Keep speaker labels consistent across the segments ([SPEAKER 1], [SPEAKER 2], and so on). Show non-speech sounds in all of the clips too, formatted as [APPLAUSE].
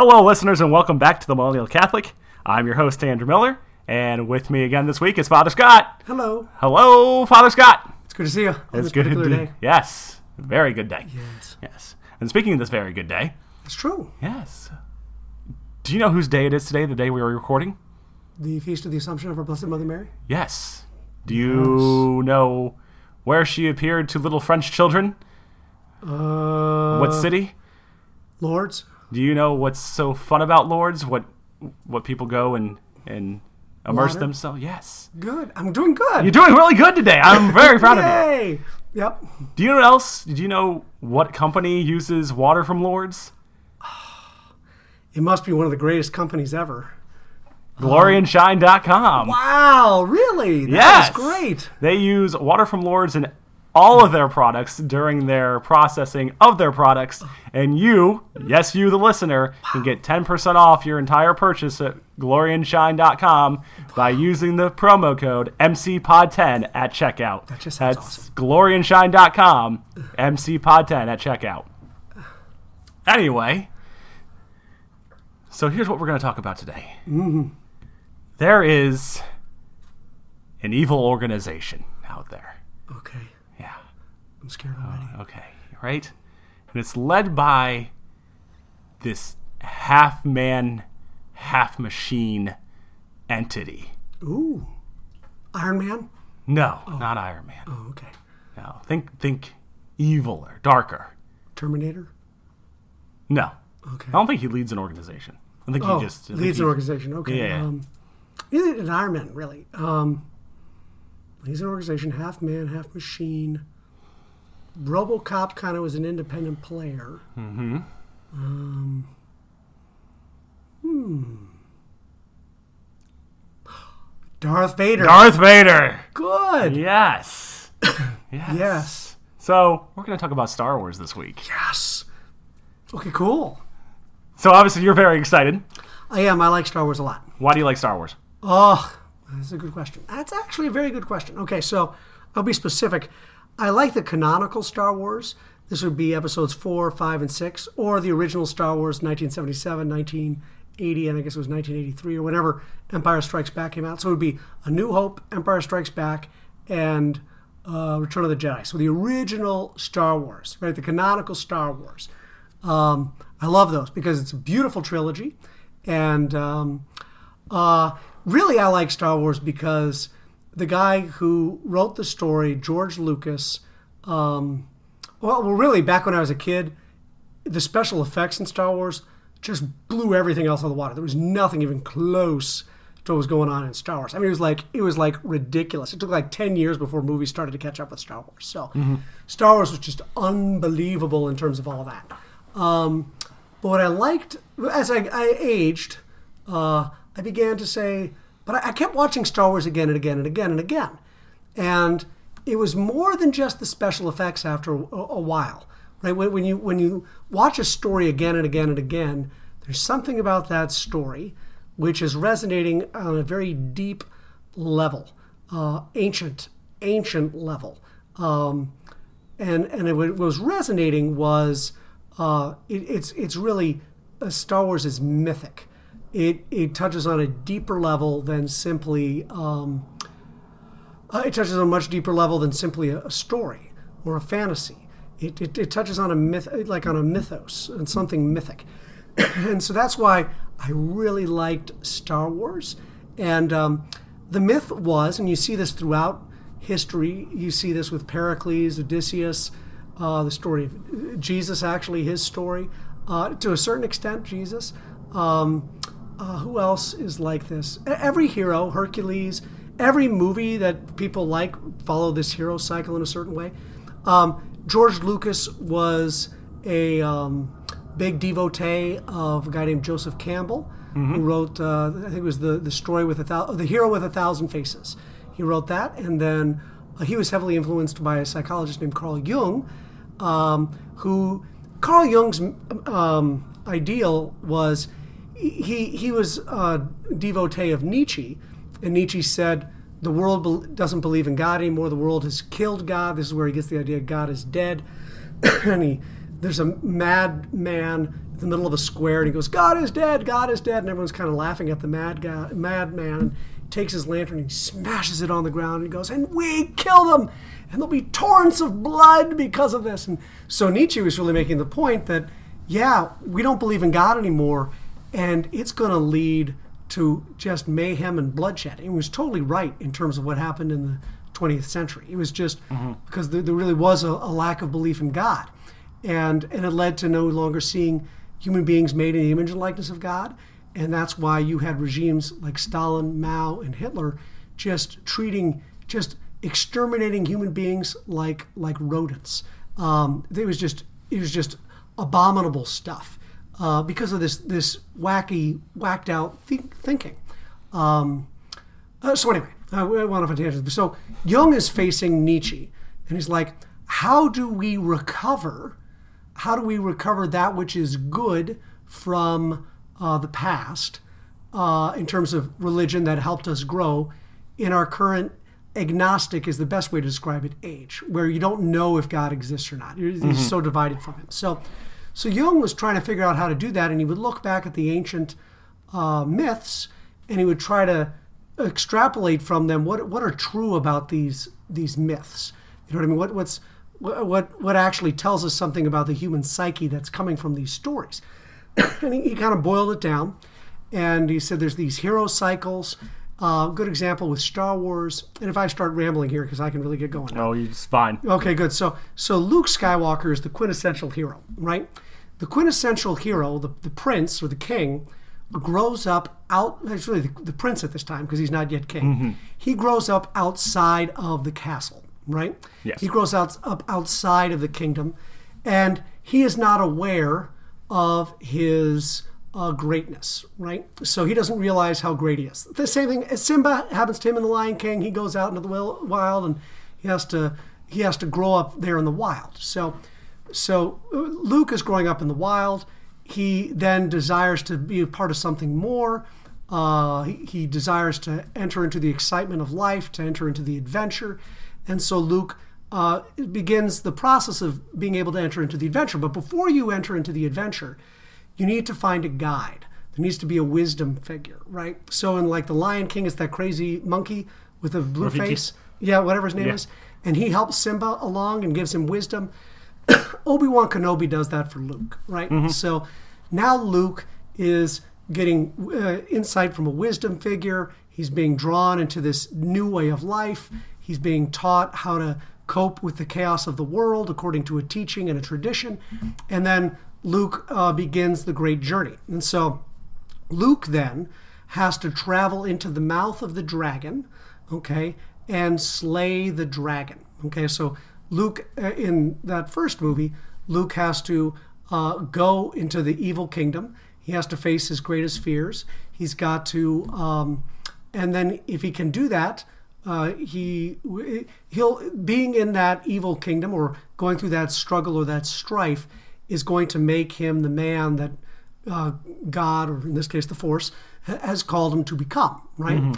[SPEAKER 1] Hello, listeners, and welcome back to the Millennial Catholic. I'm your host, Andrew Miller, and with me again this week is Father Scott.
[SPEAKER 2] Hello.
[SPEAKER 1] Hello, Father Scott.
[SPEAKER 2] It's good to see you
[SPEAKER 1] It's good to
[SPEAKER 2] day.
[SPEAKER 1] Yes, very good day.
[SPEAKER 2] Yes.
[SPEAKER 1] Yes. And speaking of this very good day,
[SPEAKER 2] It's true.
[SPEAKER 1] yes. Do you know whose day it is today? The day we are recording?
[SPEAKER 2] The Feast of the Assumption of our Blessed Mother Mary.
[SPEAKER 1] Yes. Do you know where she appeared to little French children?
[SPEAKER 2] Uh,
[SPEAKER 1] What city?
[SPEAKER 2] Lourdes?
[SPEAKER 1] Do you know what's so fun about Lourdes? What what people go and and immerse
[SPEAKER 2] Water?
[SPEAKER 1] themselves? Yes.
[SPEAKER 2] Good. I'm doing good.
[SPEAKER 1] You're doing really good today. I'm very [LAUGHS] proud of you.
[SPEAKER 2] Yay! Yep.
[SPEAKER 1] Do you know what else? Did you know what company uses water from Lourdes? [SIGHS]
[SPEAKER 2] It must be one of the greatest companies ever.
[SPEAKER 1] GloryandShine.com.
[SPEAKER 2] Wow, really? That
[SPEAKER 1] Yes.
[SPEAKER 2] great.
[SPEAKER 1] They use water from Lourdes in all of their products during their processing of their products. And you, yes, you, the listener, can get 10% off your entire purchase at GloryandShine.com by using the promo code MCPOD10 at checkout.
[SPEAKER 2] That just sounds
[SPEAKER 1] That's
[SPEAKER 2] awesome.
[SPEAKER 1] GloryandShine.com, MCPOD10 at checkout. Anyway, so here's what we're going to talk about today.
[SPEAKER 2] Mm-hmm.
[SPEAKER 1] There is an evil organization out there.
[SPEAKER 2] Okay. I'm scared already.
[SPEAKER 1] Okay. Right? And it's led by this half man, half machine entity.
[SPEAKER 2] Ooh. Iron Man?
[SPEAKER 1] No, not Iron Man.
[SPEAKER 2] Oh, okay.
[SPEAKER 1] No. Think think eviler, darker.
[SPEAKER 2] Terminator?
[SPEAKER 1] No.
[SPEAKER 2] Okay.
[SPEAKER 1] I don't think he leads an organization. I think
[SPEAKER 2] oh,
[SPEAKER 1] he just I
[SPEAKER 2] leads an organization. Okay.
[SPEAKER 1] Yeah.
[SPEAKER 2] Um, he's an Iron Man, really. Um, he's an organization, half man, half machine. RoboCop kind of was an independent player. Mm-hmm. Um, hmm. Darth Vader.
[SPEAKER 1] Darth Vader.
[SPEAKER 2] Good.
[SPEAKER 1] Yes. [COUGHS] yes.
[SPEAKER 2] Yes.
[SPEAKER 1] So we're going to talk about Star Wars this week.
[SPEAKER 2] Yes. Okay, cool.
[SPEAKER 1] So obviously you're very excited.
[SPEAKER 2] I am. I like Star Wars a lot.
[SPEAKER 1] Why do you like Star Wars?
[SPEAKER 2] Oh, that's a good question. That's actually a very good question. Okay, so I'll be specific. I like the canonical Star Wars. This would be episodes four, five, and six, or the original Star Wars 1977, 1980, and I guess it was 1983 or whenever Empire Strikes Back came out. So it would be A New Hope, Empire Strikes Back, and uh, Return of the Jedi. So the original Star Wars, right? The canonical Star Wars. Um, I love those because it's a beautiful trilogy, and um, uh, really, I like Star Wars because the guy who wrote the story, George Lucas, um, well, well, really, back when I was a kid, the special effects in Star Wars just blew everything else out of the water. There was nothing even close to what was going on in Star Wars. I mean, it was like it was like ridiculous. It took like ten years before movies started to catch up with Star Wars. So, Star Wars was just unbelievable in terms of all that. Um, but what I liked as I, I aged, uh, I began to say, but I, I kept watching Star Wars again and again and again and again, and it was more than just the special effects after a, a while, right? When, when you when you watch a story again and again and again, there's something about that story which is resonating on a very deep level, uh, ancient ancient level, um, and and it, what was resonating was uh, it, it's it's really uh, Star Wars is mythic. It it touches on a deeper level than simply. Um, uh, it touches on a much deeper level than simply a, a story or a fantasy. It, it, it touches on a myth, like on a mythos and something mythic, [COUGHS] and so that's why I really liked Star Wars. And um, the myth was, and you see this throughout history. You see this with Pericles, Odysseus, uh, the story of Jesus, actually his story, uh, to a certain extent, Jesus. Um, uh, who else is like this? Every hero, Hercules, every movie that people like follow this hero cycle in a certain way. Um, George Lucas was a um, big devotee of a guy named Joseph Campbell, who wrote, uh, I think it was the the story with a thou- the hero with a thousand faces. He wrote that, and then uh, he was heavily influenced by a psychologist named Carl Jung, um, who Carl Jung's um, ideal was he he was a devotee of Nietzsche, and Nietzsche said the world bel doesn't believe in God anymore. The world has killed God. This is where he gets the idea God is dead, [CLEARS THROAT] and he there's a mad man in the middle of a square, and he goes, "God is dead, God is dead," and everyone's kind of laughing at the mad guy, madman. And takes his lantern and he smashes it on the ground, and he goes, "And we kill them, and there'll be torrents of blood because of this." And so Nietzsche was really making the point that, yeah, we don't believe in God anymore, and it's going to lead to just mayhem and bloodshed. He was totally right in terms of what happened in the 20th century. It was just because there, there really was a, a lack of belief in God, and and it led to no longer seeing human beings made in the image and likeness of God, and that's why you had regimes like Stalin, Mao, and Hitler just treating just exterminating human beings like like rodents. Um, it was just it was just abominable stuff uh, because of this this wacky whacked out think, thinking. Um, uh, so anyway, I went off a tangent. So Jung is facing Nietzsche, and he's like, "How do we recover? How do we recover that which is good from uh, the past uh, in terms of religion that helped us grow in our current agnostic is the best way to describe it age, where you don't know if God exists or not. You're, you're so divided from Him. So, so Jung was trying to figure out how to do that, and he would look back at the ancient uh, myths, and he would try to extrapolate from them what what are true about these these myths. You know what I mean? What what's what what, actually tells us something about the human psyche that's coming from these stories. [COUGHS] and he, he kind of boiled it down, and he said there's these hero cycles. Uh, good example with Star Wars. And if I start rambling here, because I can really get going. now.
[SPEAKER 1] Oh, it's fine.
[SPEAKER 2] Okay, good. So so Luke Skywalker is the quintessential hero, right? The quintessential hero, the, the prince or the king, grows up out. It's really the, the prince at this time because he's not yet king.
[SPEAKER 1] Mm-hmm.
[SPEAKER 2] He grows up outside of the castle, right?
[SPEAKER 1] Yes.
[SPEAKER 2] He grows out up outside of the kingdom, and he is not aware of his uh, greatness, right? So he doesn't realize how great he is. The same thing as Simba happens to him in The Lion King. He goes out into the wild and he has to he has to grow up there in the wild. So so uh, Luke is growing up in the wild. He then desires to be a part of something more. Uh, he, he desires to enter into the excitement of life, to enter into the adventure, and so Luke uh, begins the process of being able to enter into the adventure. But before you enter into the adventure, you need to find a guide. There needs to be a wisdom figure, right? So in like the Lion King, it's that crazy monkey with a blue
[SPEAKER 1] Rafiki.
[SPEAKER 2] face, yeah, whatever his name
[SPEAKER 1] Yeah.
[SPEAKER 2] is, and he helps Simba along and gives him wisdom. [COUGHS] Obi Wan Kenobi does that for Luke, right? So now Luke is getting uh, insight from a wisdom figure. He's being drawn into this new way of life. He's being taught how to cope with the chaos of the world according to a teaching and a tradition. And then Luke uh, begins the great journey. And so Luke then has to travel into the mouth of the dragon, okay, and slay the dragon. Okay, so Luke, uh, in that first movie, Luke has to uh, go into the evil kingdom. He has to face his greatest fears. He's got to, um, and then if he can do that, uh, he he'll being in that evil kingdom or going through that struggle or that strife is going to make him the man that uh, God, or in this case, the Force, has called him to become, right?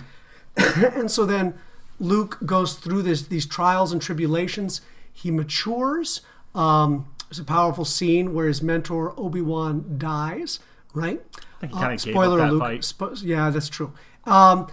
[SPEAKER 2] [COUGHS] and so then Luke goes through this, these trials and tribulations. He matures. Um, there's a powerful scene where his mentor Obi Wan dies, right?
[SPEAKER 1] think he
[SPEAKER 2] Uh,
[SPEAKER 1] kinda gave up
[SPEAKER 2] spoiler Luke.
[SPEAKER 1] fight.
[SPEAKER 2] Spo- yeah, that's true. Um,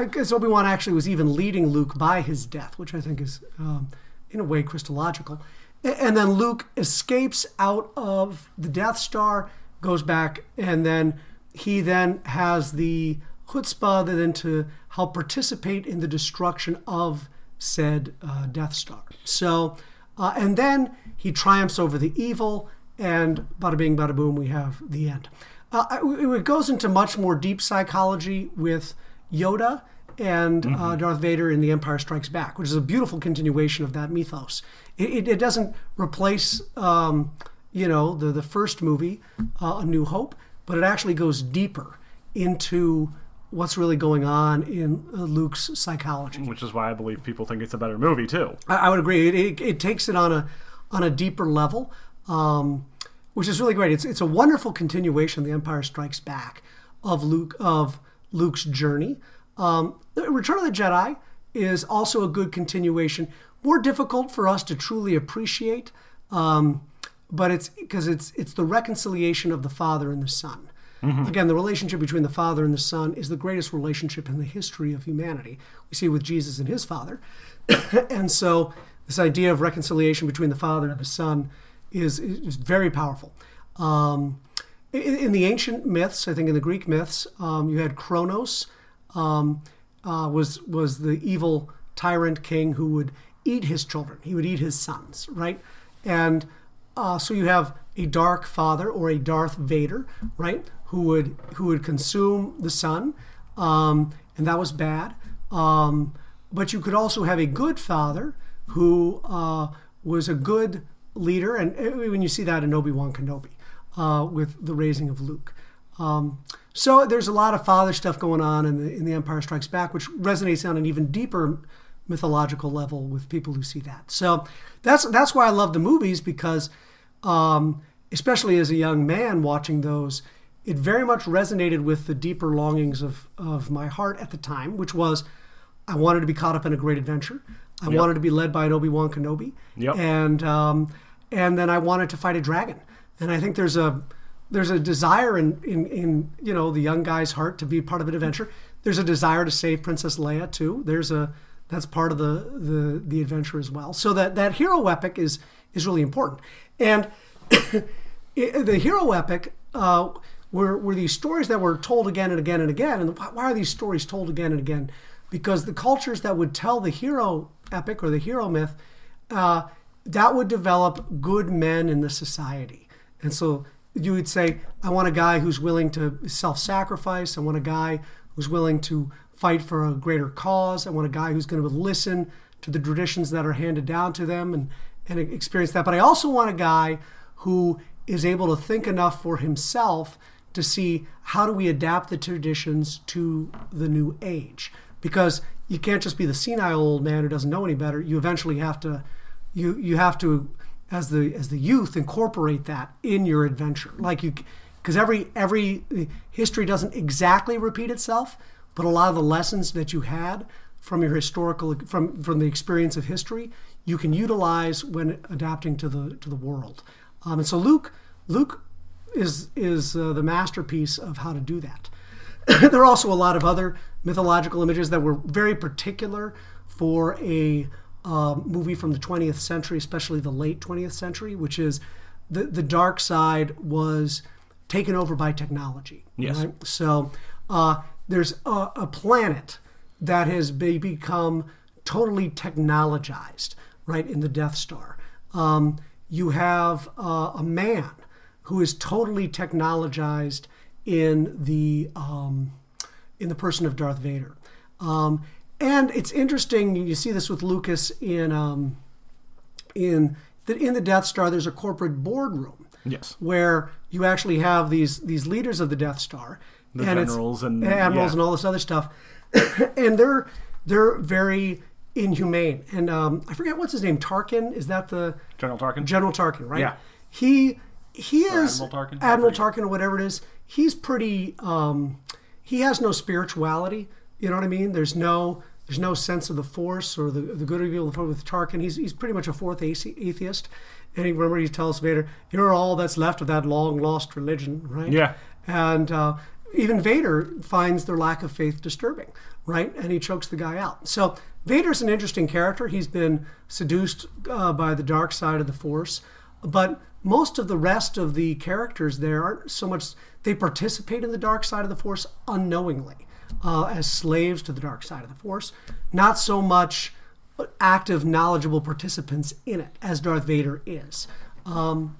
[SPEAKER 2] because Obi Wan actually was even leading Luke by his death, which I think is, um, in a way, Christological. And then Luke escapes out of the Death Star, goes back, and then he then has the chutzpah then to help participate in the destruction of said uh, Death Star. So, uh, and then he triumphs over the evil, and bada bing, bada boom, we have the end. Uh, it goes into much more deep psychology with Yoda and uh, Darth Vader in The Empire Strikes Back, which is a beautiful continuation of that mythos. It, it, it doesn't replace, um, you know, the the first movie, uh, A New Hope, but it actually goes deeper into what's really going on in uh, Luke's psychology.
[SPEAKER 1] Which is why I believe people think it's a better movie too.
[SPEAKER 2] I, I would agree. It, it, it takes it on a on a deeper level, um, which is really great. It's it's a wonderful continuation. The Empire Strikes Back of Luke of Luke's journey. Um, Return of the Jedi is also a good continuation. More difficult for us to truly appreciate. Um, but it's because it's it's the reconciliation of the Father and the Son. Again, the relationship between the Father and the Son is the greatest relationship in the history of humanity. We see it with Jesus and his Father, [COUGHS] and so this idea of reconciliation between the Father and the Son is is very powerful. Um, in, in the ancient myths, I think in the Greek myths, um, you had Kronos, um, uh, was was the evil tyrant king who would eat his children. He would eat his sons, right? And uh, so you have a dark father or a Darth Vader, right? Who would who would consume the son, um, and that was bad. Um, but you could also have a good father who uh, was a good leader, and uh, when you see that in Obi Wan Kenobi uh, with the raising of Luke. Um, so there's a lot of father stuff going on in the in the Empire Strikes Back, which resonates on an even deeper mythological level with people who see that. So that's that's why I love the movies because, um, especially as a young man watching those, it very much resonated with the deeper longings of of my heart at the time, which was I wanted to be caught up in a great adventure. I wanted to be led by an Obi Wan Kenobi,
[SPEAKER 1] Yep.
[SPEAKER 2] and um, and then I wanted to fight a dragon. And I think there's a there's a desire in, in in you know the young guy's heart to be part of an adventure. There's a desire to save Princess Leia too. There's a that's part of the the the adventure as well. So that that hero epic is is really important. And [COUGHS] the hero epic uh, were were these stories that were told again and again and again. And why are these stories told again and again? Because the cultures that would tell the hero epic or the hero myth, uh, that would develop good men in the society. And so you would say, I want a guy who's willing to self-sacrifice. I want a guy who's willing to fight for a greater cause. I want a guy who's going to listen to the traditions that are handed down to them and, and experience that. But I also want a guy who is able to think enough for himself to see how do we adapt the traditions to the new age. Because you can't just be the senile old man who doesn't know any better. You eventually have to you you have to as the as the youth incorporate that in your adventure. Like you because every every history doesn't exactly repeat itself but a lot of the lessons that you had from your historical from from the experience of history you can utilize when adapting to the to the world. Um, and so luke luke is is uh, the masterpiece of how to do that. [CLEARS THROAT] There are also a lot of other mythological images that were very particular for a um, movie from the 20th century, especially the late 20th century, which is the the dark side was taken over by technology.
[SPEAKER 1] Yes.
[SPEAKER 2] So uh, there's a, a planet that has be, become totally technologized, right, in the Death Star. Um, you have uh, a man who is totally technologized in the um, in the person of Darth Vader. Um, and it's interesting. You see this with Lucas in um, in the, in the Death Star. There's a corporate boardroom
[SPEAKER 1] Yes.
[SPEAKER 2] where you actually have these these leaders of the Death Star,
[SPEAKER 1] The
[SPEAKER 2] and
[SPEAKER 1] generals and-
[SPEAKER 2] admirals
[SPEAKER 1] yeah.
[SPEAKER 2] and all this other stuff, [COUGHS] and they're they're very inhumane. And um, I forget what's his name. Tarkin is that the
[SPEAKER 1] General Tarkin.
[SPEAKER 2] General Tarkin, right?
[SPEAKER 1] Yeah.
[SPEAKER 2] He he is
[SPEAKER 1] Admiral Tarkin?
[SPEAKER 2] Admiral. Tarkin or whatever it is. He's pretty. Um, he has no spirituality. You know what I mean? There's no there's no sense of the Force or the the good or evil with Tarkin. He's he's pretty much a fourth atheist. And he remember he tells Vader, "You're all that's left of that long lost religion," right?
[SPEAKER 1] Yeah.
[SPEAKER 2] And uh, even Vader finds their lack of faith disturbing, right? And he chokes the guy out. So Vader's an interesting character. He's been seduced uh, by the dark side of the Force, but most of the rest of the characters there aren't so much. They participate in the dark side of the Force unknowingly, uh, as slaves to the dark side of the Force. Not so much active, knowledgeable participants in it as Darth Vader is. Um,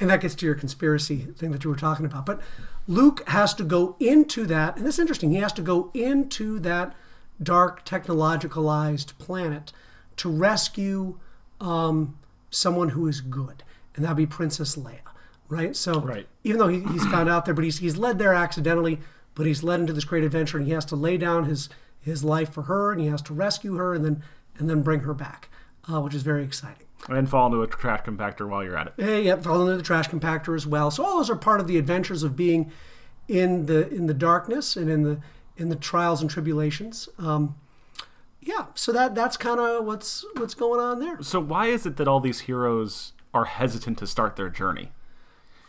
[SPEAKER 2] and that gets to your conspiracy thing that you were talking about. But Luke has to go into that, and this is interesting. He has to go into that dark, technologicalized planet to rescue um, someone who is good, and that'd be Princess Leia, right? So,
[SPEAKER 1] Right.
[SPEAKER 2] even though he, he's found out there, but he's he's led there accidentally, but he's led into this great adventure, and he has to lay down his his life for her, and he has to rescue her, and then and then bring her back, uh, which is very exciting.
[SPEAKER 1] And fall into a trash compactor while you're at it.
[SPEAKER 2] Hey, yep, fall into the trash compactor as well. So all those are part of the adventures of being in the in the darkness and in the in the trials and tribulations. Um, yeah, so that that's kind of what's what's going on there.
[SPEAKER 1] So why is it that all these heroes are hesitant to start their journey?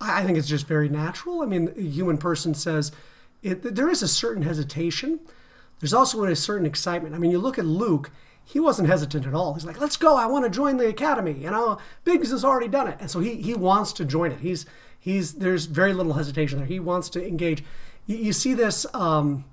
[SPEAKER 2] I think it's just very natural. I mean, a human person says it, there is a certain hesitation. There's also a certain excitement. I mean, you look at Luke, he wasn't hesitant at all. He's like, let's go. I want to join the academy. You know, Biggs has already done it. And so he, he wants to join it. He's, he's, there's very little hesitation there. He wants to engage. You, you see this, um,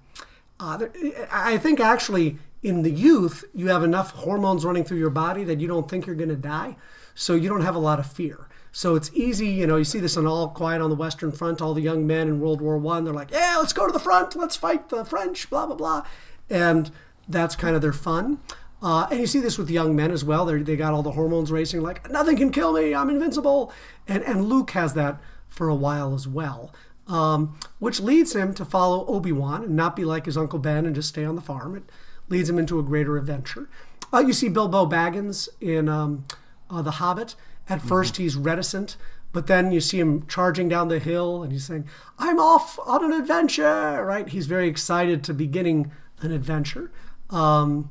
[SPEAKER 2] uh, I think actually in the youth, you have enough hormones running through your body that you don't think you're going to die. So you don't have a lot of fear. So it's easy, you know, you see this in All Quiet on the Western Front, all the young men in World War One, they're like, yeah, let's go to the front, let's fight the French, blah, blah, blah. And that's kind of their fun. Uh, and you see this with young men as well. They they got all the hormones racing, like nothing can kill me. I'm invincible. And and Luke has that for a while as well, um, which leads him to follow Obi Wan and not be like his uncle Ben and just stay on the farm. It leads him into a greater adventure. Uh, you see Bilbo Baggins in um, uh, The Hobbit. At first, he's reticent, but then you see him charging down the hill and he's saying, I'm off on an adventure, right? He's very excited to beginning an adventure. Um,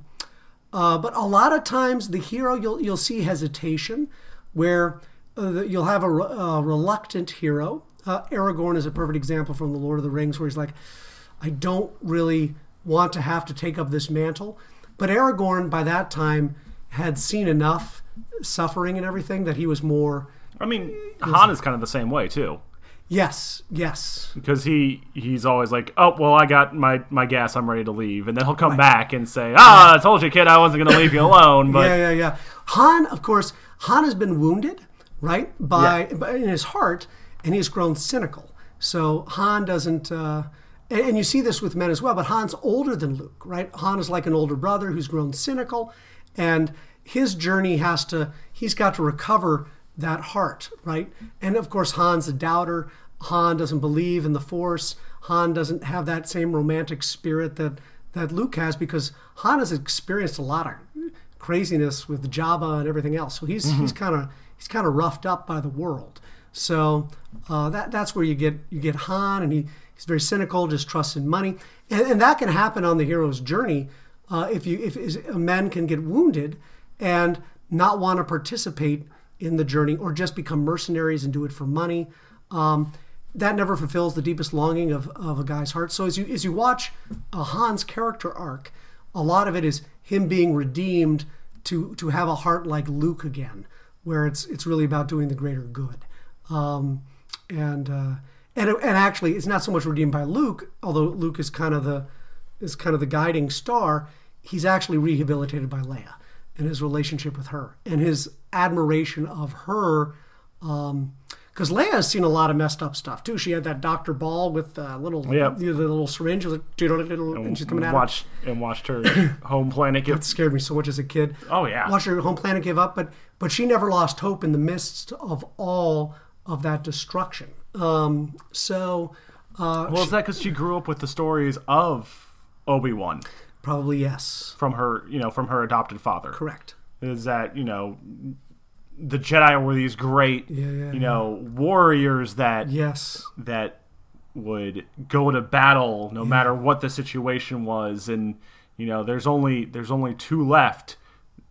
[SPEAKER 2] uh, but a lot of times, the hero, you'll, you'll see hesitation where uh, you'll have a, re- reluctant hero. Uh, Aragorn is a perfect example from The Lord of the Rings where he's like, I don't really want to have to take up this mantle. But Aragorn, by that time, had seen enough suffering and everything that he was more,
[SPEAKER 1] I mean, Han is kind of the same way too,
[SPEAKER 2] yes, yes,
[SPEAKER 1] because he he's always like, "Oh, well, I got my my gas. I'm ready to leave," and then he'll come back and say, "Ah, I told you, kid, I wasn't going to leave you alone." But
[SPEAKER 2] yeah, yeah, yeah. Han, of course, Han has been wounded, right, by, by in his heart, and he's grown cynical. So Han doesn't, uh, and, and you see this with men as well. But Han's older than Luke, right? Han is like an older brother who's grown cynical, and his journey has to. He's got to recover that heart, right? And of course, Han's a doubter. Han doesn't believe in the Force. Han doesn't have that same romantic spirit that that Luke has because Han has experienced a lot of craziness with Jabba and everything else. So he's he's kind of he's kind of roughed up by the world. So uh, that that's where you get you get Han, and he, he's very cynical, just trusts in money, and, and that can happen on the hero's journey. Uh, if you if is- men can get wounded and not want to participate in the journey, or just become mercenaries and do it for money. Um, that never fulfills the deepest longing of, of a guy's heart. So as you as you watch a Han's character arc, a lot of it is him being redeemed to to have a heart like Luke again, where it's it's really about doing the greater good. Um, and uh, and and actually, it's not so much redeemed by Luke, although Luke is kind of the is kind of the guiding star. He's actually rehabilitated by Leia and his relationship with her and his admiration of her. Um, because Leia has seen a lot of messed up stuff too. She had that Doctor Ball with the little,
[SPEAKER 1] Yep.
[SPEAKER 2] you know, the little syringe, with a doodle, doodle, and she's coming out.
[SPEAKER 1] watched and watched her [COUGHS] home planet
[SPEAKER 2] It
[SPEAKER 1] get.
[SPEAKER 2] scared me so much as a kid.
[SPEAKER 1] Oh yeah,
[SPEAKER 2] Watched her home planet give up, but but she never lost hope in the midst of all of that destruction. Um, so uh,
[SPEAKER 1] well, is that because she grew up with the stories of Obi Wan
[SPEAKER 2] probably yes,
[SPEAKER 1] from her, you know, from her adopted father?
[SPEAKER 2] correct.
[SPEAKER 1] Is that you know, the Jedi were these great,
[SPEAKER 2] Yeah, yeah,
[SPEAKER 1] you know, warriors that
[SPEAKER 2] Yes,
[SPEAKER 1] that would go to battle no matter what the situation was. And you know there's only there's only two left.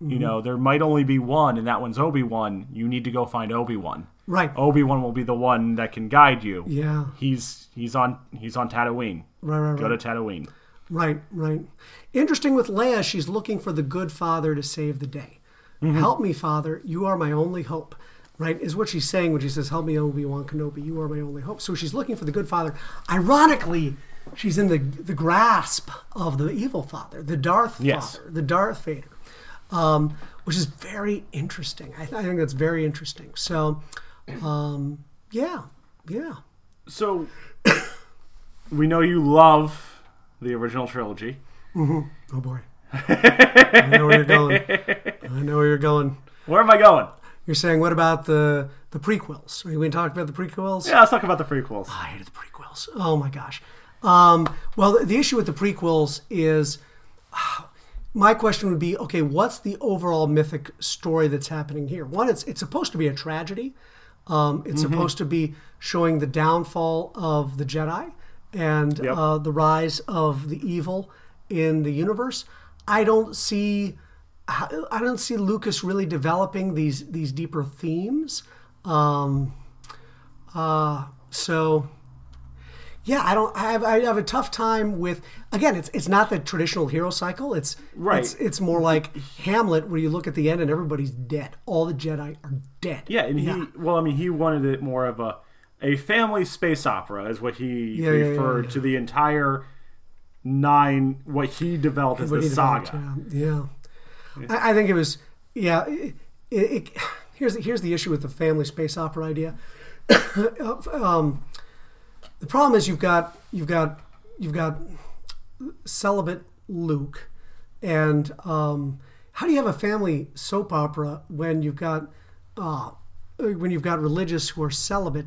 [SPEAKER 2] Mm-hmm.
[SPEAKER 1] you know there might only be one and that one's obi-wan. You need to go find obi-wan.
[SPEAKER 2] Right.
[SPEAKER 1] obi-wan will be the one that can guide you.
[SPEAKER 2] Yeah,
[SPEAKER 1] he's he's on he's on tatooine.
[SPEAKER 2] Right, right,
[SPEAKER 1] go
[SPEAKER 2] right.
[SPEAKER 1] to tatooine
[SPEAKER 2] Right, right. Interesting with Leia, she's looking for the good father to save the day. Help me, Father. You are my only hope. Right, is what she's saying when she says, Help me, Obi Wan Kenobi. You are my only hope. So she's looking for the good father. Ironically, she's in the, the grasp of the evil father, the Darth
[SPEAKER 1] Yes.
[SPEAKER 2] father, the Darth Vader, um, which is very interesting. I, I think that's very interesting. So, um, yeah, yeah.
[SPEAKER 1] so [COUGHS] we know you love the original trilogy
[SPEAKER 2] Oh boy. [LAUGHS] I know where you're going. I know where you're going.
[SPEAKER 1] where am i going
[SPEAKER 2] You're saying, what about the the prequels? Are we going to talk about the prequels?
[SPEAKER 1] yeah let's talk about the prequels
[SPEAKER 2] I hated the prequels. Oh my gosh. Um, well, the, the issue with the prequels is [SIGHS] my question would be okay, what's the overall mythic story that's happening here? One, it's, it's supposed to be a tragedy. Um, it's supposed to be showing the downfall of the Jedi and
[SPEAKER 1] Yep.
[SPEAKER 2] uh, the rise of the evil in the universe. I don't see I don't see Lucas really developing these these deeper themes. Um, uh, so yeah, I don't. I have, I have a tough time with. Again, it's it's not the traditional hero cycle. It's
[SPEAKER 1] Right.
[SPEAKER 2] It's, it's more like Hamlet, where you look at the end and everybody's dead. All the Jedi are dead.
[SPEAKER 1] Yeah, and he well, I mean, he wanted it more of a a family space opera, is what he
[SPEAKER 2] Yeah, yeah, yeah,
[SPEAKER 1] referred
[SPEAKER 2] yeah.
[SPEAKER 1] to the entire nine. What he developed as
[SPEAKER 2] What
[SPEAKER 1] the saga.
[SPEAKER 2] Yeah. I, I think it was. Yeah, it, it, it, here's here's the issue with the family space opera idea. [COUGHS] um, the problem is you've got you've got you've got celibate Luke, and um, how do you have a family soap opera when you've got uh, when you've got religious who are celibate,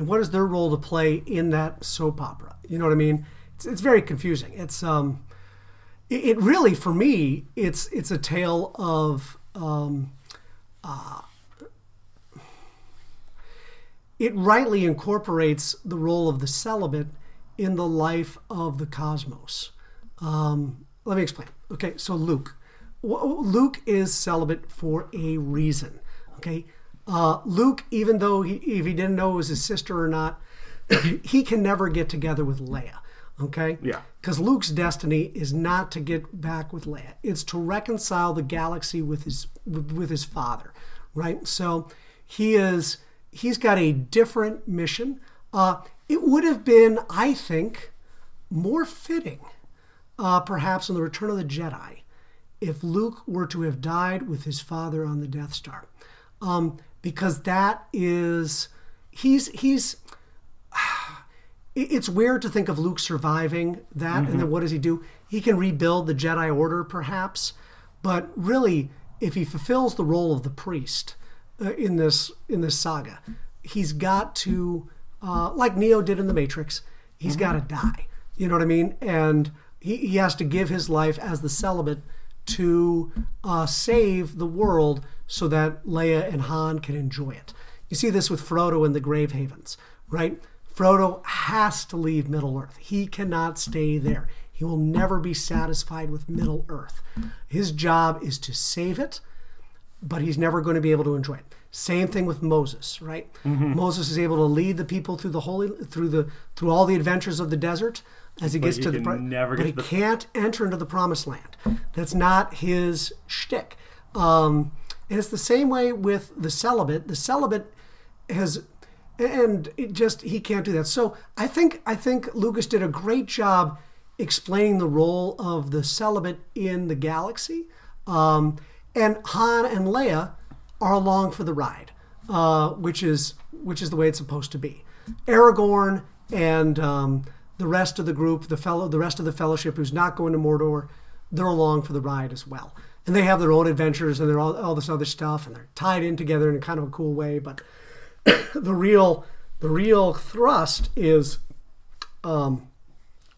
[SPEAKER 2] and what is their role to play in that soap opera? You know what I mean? It's, it's very confusing. It's um, it, it really for me it's it's a tale of um, uh, it rightly incorporates the role of the celibate in the life of the cosmos. Um, let me explain. Okay, so Luke, Luke is celibate for a reason. Okay, uh, Luke, even though he, if he didn't know it was his sister or not, he can never get together with Leia. Okay,
[SPEAKER 1] Yeah.
[SPEAKER 2] because Luke's destiny is not to get back with Leia; it's to reconcile the galaxy with his with his father, right? So he is he's got a different mission. Uh, it would have been, I think, more fitting, uh, perhaps in the Return of the Jedi, if Luke were to have died with his father on the Death Star, um, because that is he's he's [SIGHS] it's weird to think of Luke surviving that, and then what does he do? He can rebuild the Jedi Order, perhaps, but really, if he fulfills the role of the priest uh, in this in this saga, he's got to, uh, like Neo did in the Matrix, he's got to die. You know what I mean? And he, he has to give his life as the celibate to uh, save the world so that Leia and Han can enjoy it. You see this with Frodo in the Grey Havens, right? Frodo has to leave Middle Earth. He cannot stay there. He will never be satisfied with Middle Earth. His job is to save it, but he's never going to be able to enjoy it. Same thing with Moses, right? Moses is able to lead the people through the holy through the through all the adventures of the desert as he gets
[SPEAKER 1] he
[SPEAKER 2] to the
[SPEAKER 1] never
[SPEAKER 2] but
[SPEAKER 1] get
[SPEAKER 2] he
[SPEAKER 1] the-
[SPEAKER 2] can't enter into the promised land. That's not his shtick. Um, and it's the same way with the celibate. The celibate has, and it just he can't do that. So I think I think Lucas did a great job explaining the role of the celibate in the galaxy. Um, and Han and Leia are along for the ride, uh, which is which is the way it's supposed to be. Aragorn and um, the rest of the group, the fellow, the rest of the Fellowship, who's not going to Mordor, they're along for the ride as well. And they have their own adventures and they're all, all this other stuff, and they're tied in together in a kind of a cool way. But [COUGHS] the real the real thrust is um,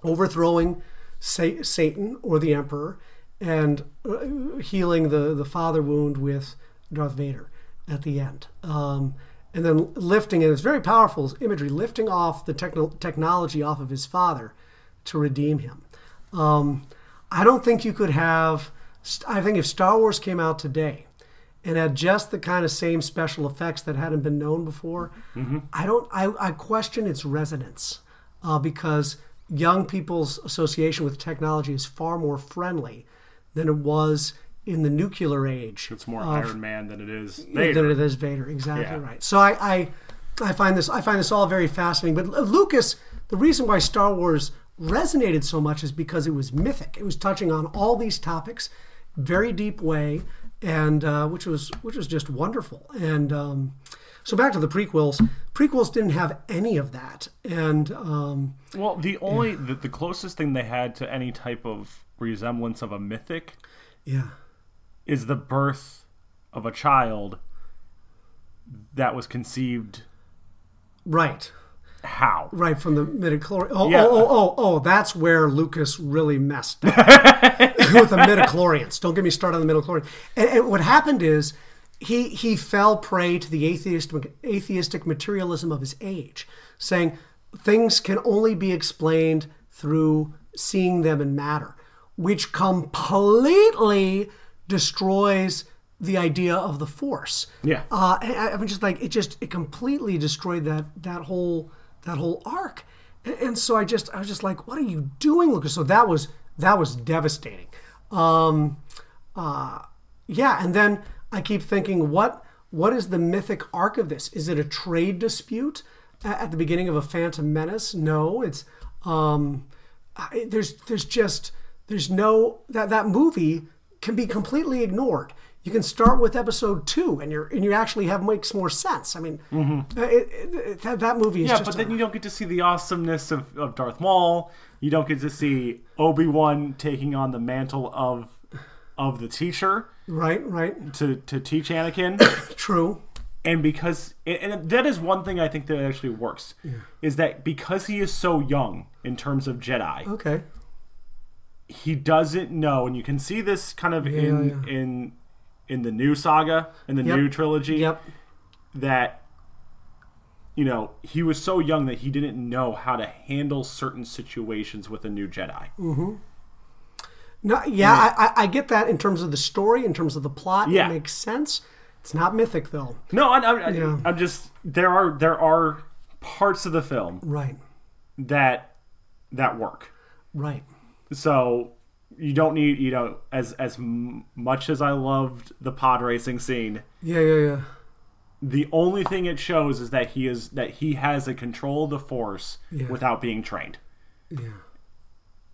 [SPEAKER 2] overthrowing Sa- Satan or the Emperor and uh, healing the, the father wound with Darth Vader at the end. Um, and then lifting, and it's very powerful imagery, lifting off the techno- technology off of his father to redeem him. Um, I don't think you could have, I think if Star Wars came out today and had just the kind of same special effects that hadn't been known before, I don't, I, I question its resonance uh, because young people's association with technology is far more friendly than it was in the nuclear age.
[SPEAKER 1] It's more Iron Man than it is
[SPEAKER 2] than
[SPEAKER 1] Vader.
[SPEAKER 2] it is Vader. Exactly
[SPEAKER 1] Yeah.
[SPEAKER 2] right. So I, I, I find this, I find this all very fascinating. But Lucas, the reason why Star Wars resonated so much is because it was mythic. It was touching on all these topics, very deep way, and uh, which was which was just wonderful. And um, so back to the prequels. Prequels didn't have any of that, and um,
[SPEAKER 1] Well, the only the, the closest thing they had to any type of resemblance of a mythic
[SPEAKER 2] yeah,
[SPEAKER 1] is the birth of a child that was conceived
[SPEAKER 2] right.
[SPEAKER 1] How?
[SPEAKER 2] Right from the midichlorian. Oh,
[SPEAKER 1] Yeah.
[SPEAKER 2] oh, oh, oh, oh, that's where Lucas really messed up [LAUGHS] with the midichlorians. Don't get me started on the midichlorian. And, and what happened is he he fell prey to the atheistic atheistic materialism of his age, saying things can only be explained through seeing them in matter, which completely destroys the idea of the Force.
[SPEAKER 1] Yeah.
[SPEAKER 2] Uh, I, I'm just like it just it completely destroyed that that whole that whole arc, and, so I just I was just like, what are you doing, Lucas? So that was that was devastating. Um, uh, yeah, and then I keep thinking, what what is the mythic arc of this? Is it a trade dispute at the beginning of a Phantom Menace? No, it's um, I, there's there's just there's no that that movie can be completely ignored. You can start with episode two, and you're and you actually have makes more sense. I mean, uh, it, it, that, that movie is
[SPEAKER 1] Yeah, but
[SPEAKER 2] a-
[SPEAKER 1] then you don't get to see the awesomeness of, of Darth Maul. You don't get to see Obi Wan taking on the mantle of of the teacher
[SPEAKER 2] right, right,
[SPEAKER 1] to to teach Anakin. [COUGHS]
[SPEAKER 2] true,
[SPEAKER 1] and because and that is one thing I think that actually works is that because he is so young in terms of Jedi,
[SPEAKER 2] okay,
[SPEAKER 1] he doesn't know, and you can see this kind of in
[SPEAKER 2] yeah.
[SPEAKER 1] in in the new saga in the
[SPEAKER 2] Yep.
[SPEAKER 1] new trilogy
[SPEAKER 2] yep,
[SPEAKER 1] that you know he was so young that he didn't know how to handle certain situations with a new Jedi. Mm-hmm.
[SPEAKER 2] no, yeah, I, I, I get that in terms of the story, in terms of the plot,
[SPEAKER 1] Yeah.
[SPEAKER 2] it makes sense. It's not mythic though,
[SPEAKER 1] No, I, I,
[SPEAKER 2] Yeah.
[SPEAKER 1] I'm just there are there are parts of the film
[SPEAKER 2] right,
[SPEAKER 1] that that work.
[SPEAKER 2] right,
[SPEAKER 1] So you don't need you know as as much as I loved the pod racing scene.
[SPEAKER 2] yeah, yeah, yeah,
[SPEAKER 1] The only thing it shows is that he is that he has a control of the force
[SPEAKER 2] Yeah.
[SPEAKER 1] without being trained,
[SPEAKER 2] yeah.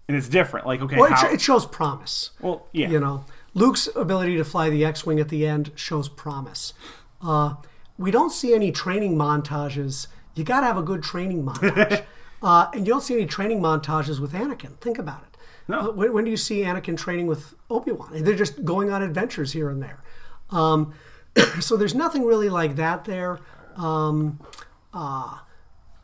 [SPEAKER 1] and it's different. Like okay,
[SPEAKER 2] Well, it,
[SPEAKER 1] how,
[SPEAKER 2] it shows promise.
[SPEAKER 1] well yeah,
[SPEAKER 2] You know, Luke's ability to fly the X-wing at the end shows promise. Uh, we don't see any training montages. You got to have a good training montage, [LAUGHS] uh, and you don't see any training montages with Anakin. Think about it.
[SPEAKER 1] No.
[SPEAKER 2] When, when do you see Anakin training with Obi Wan? They're just going on adventures here and there. Um, [CLEARS THROAT] so there's nothing really like that there. Um, uh,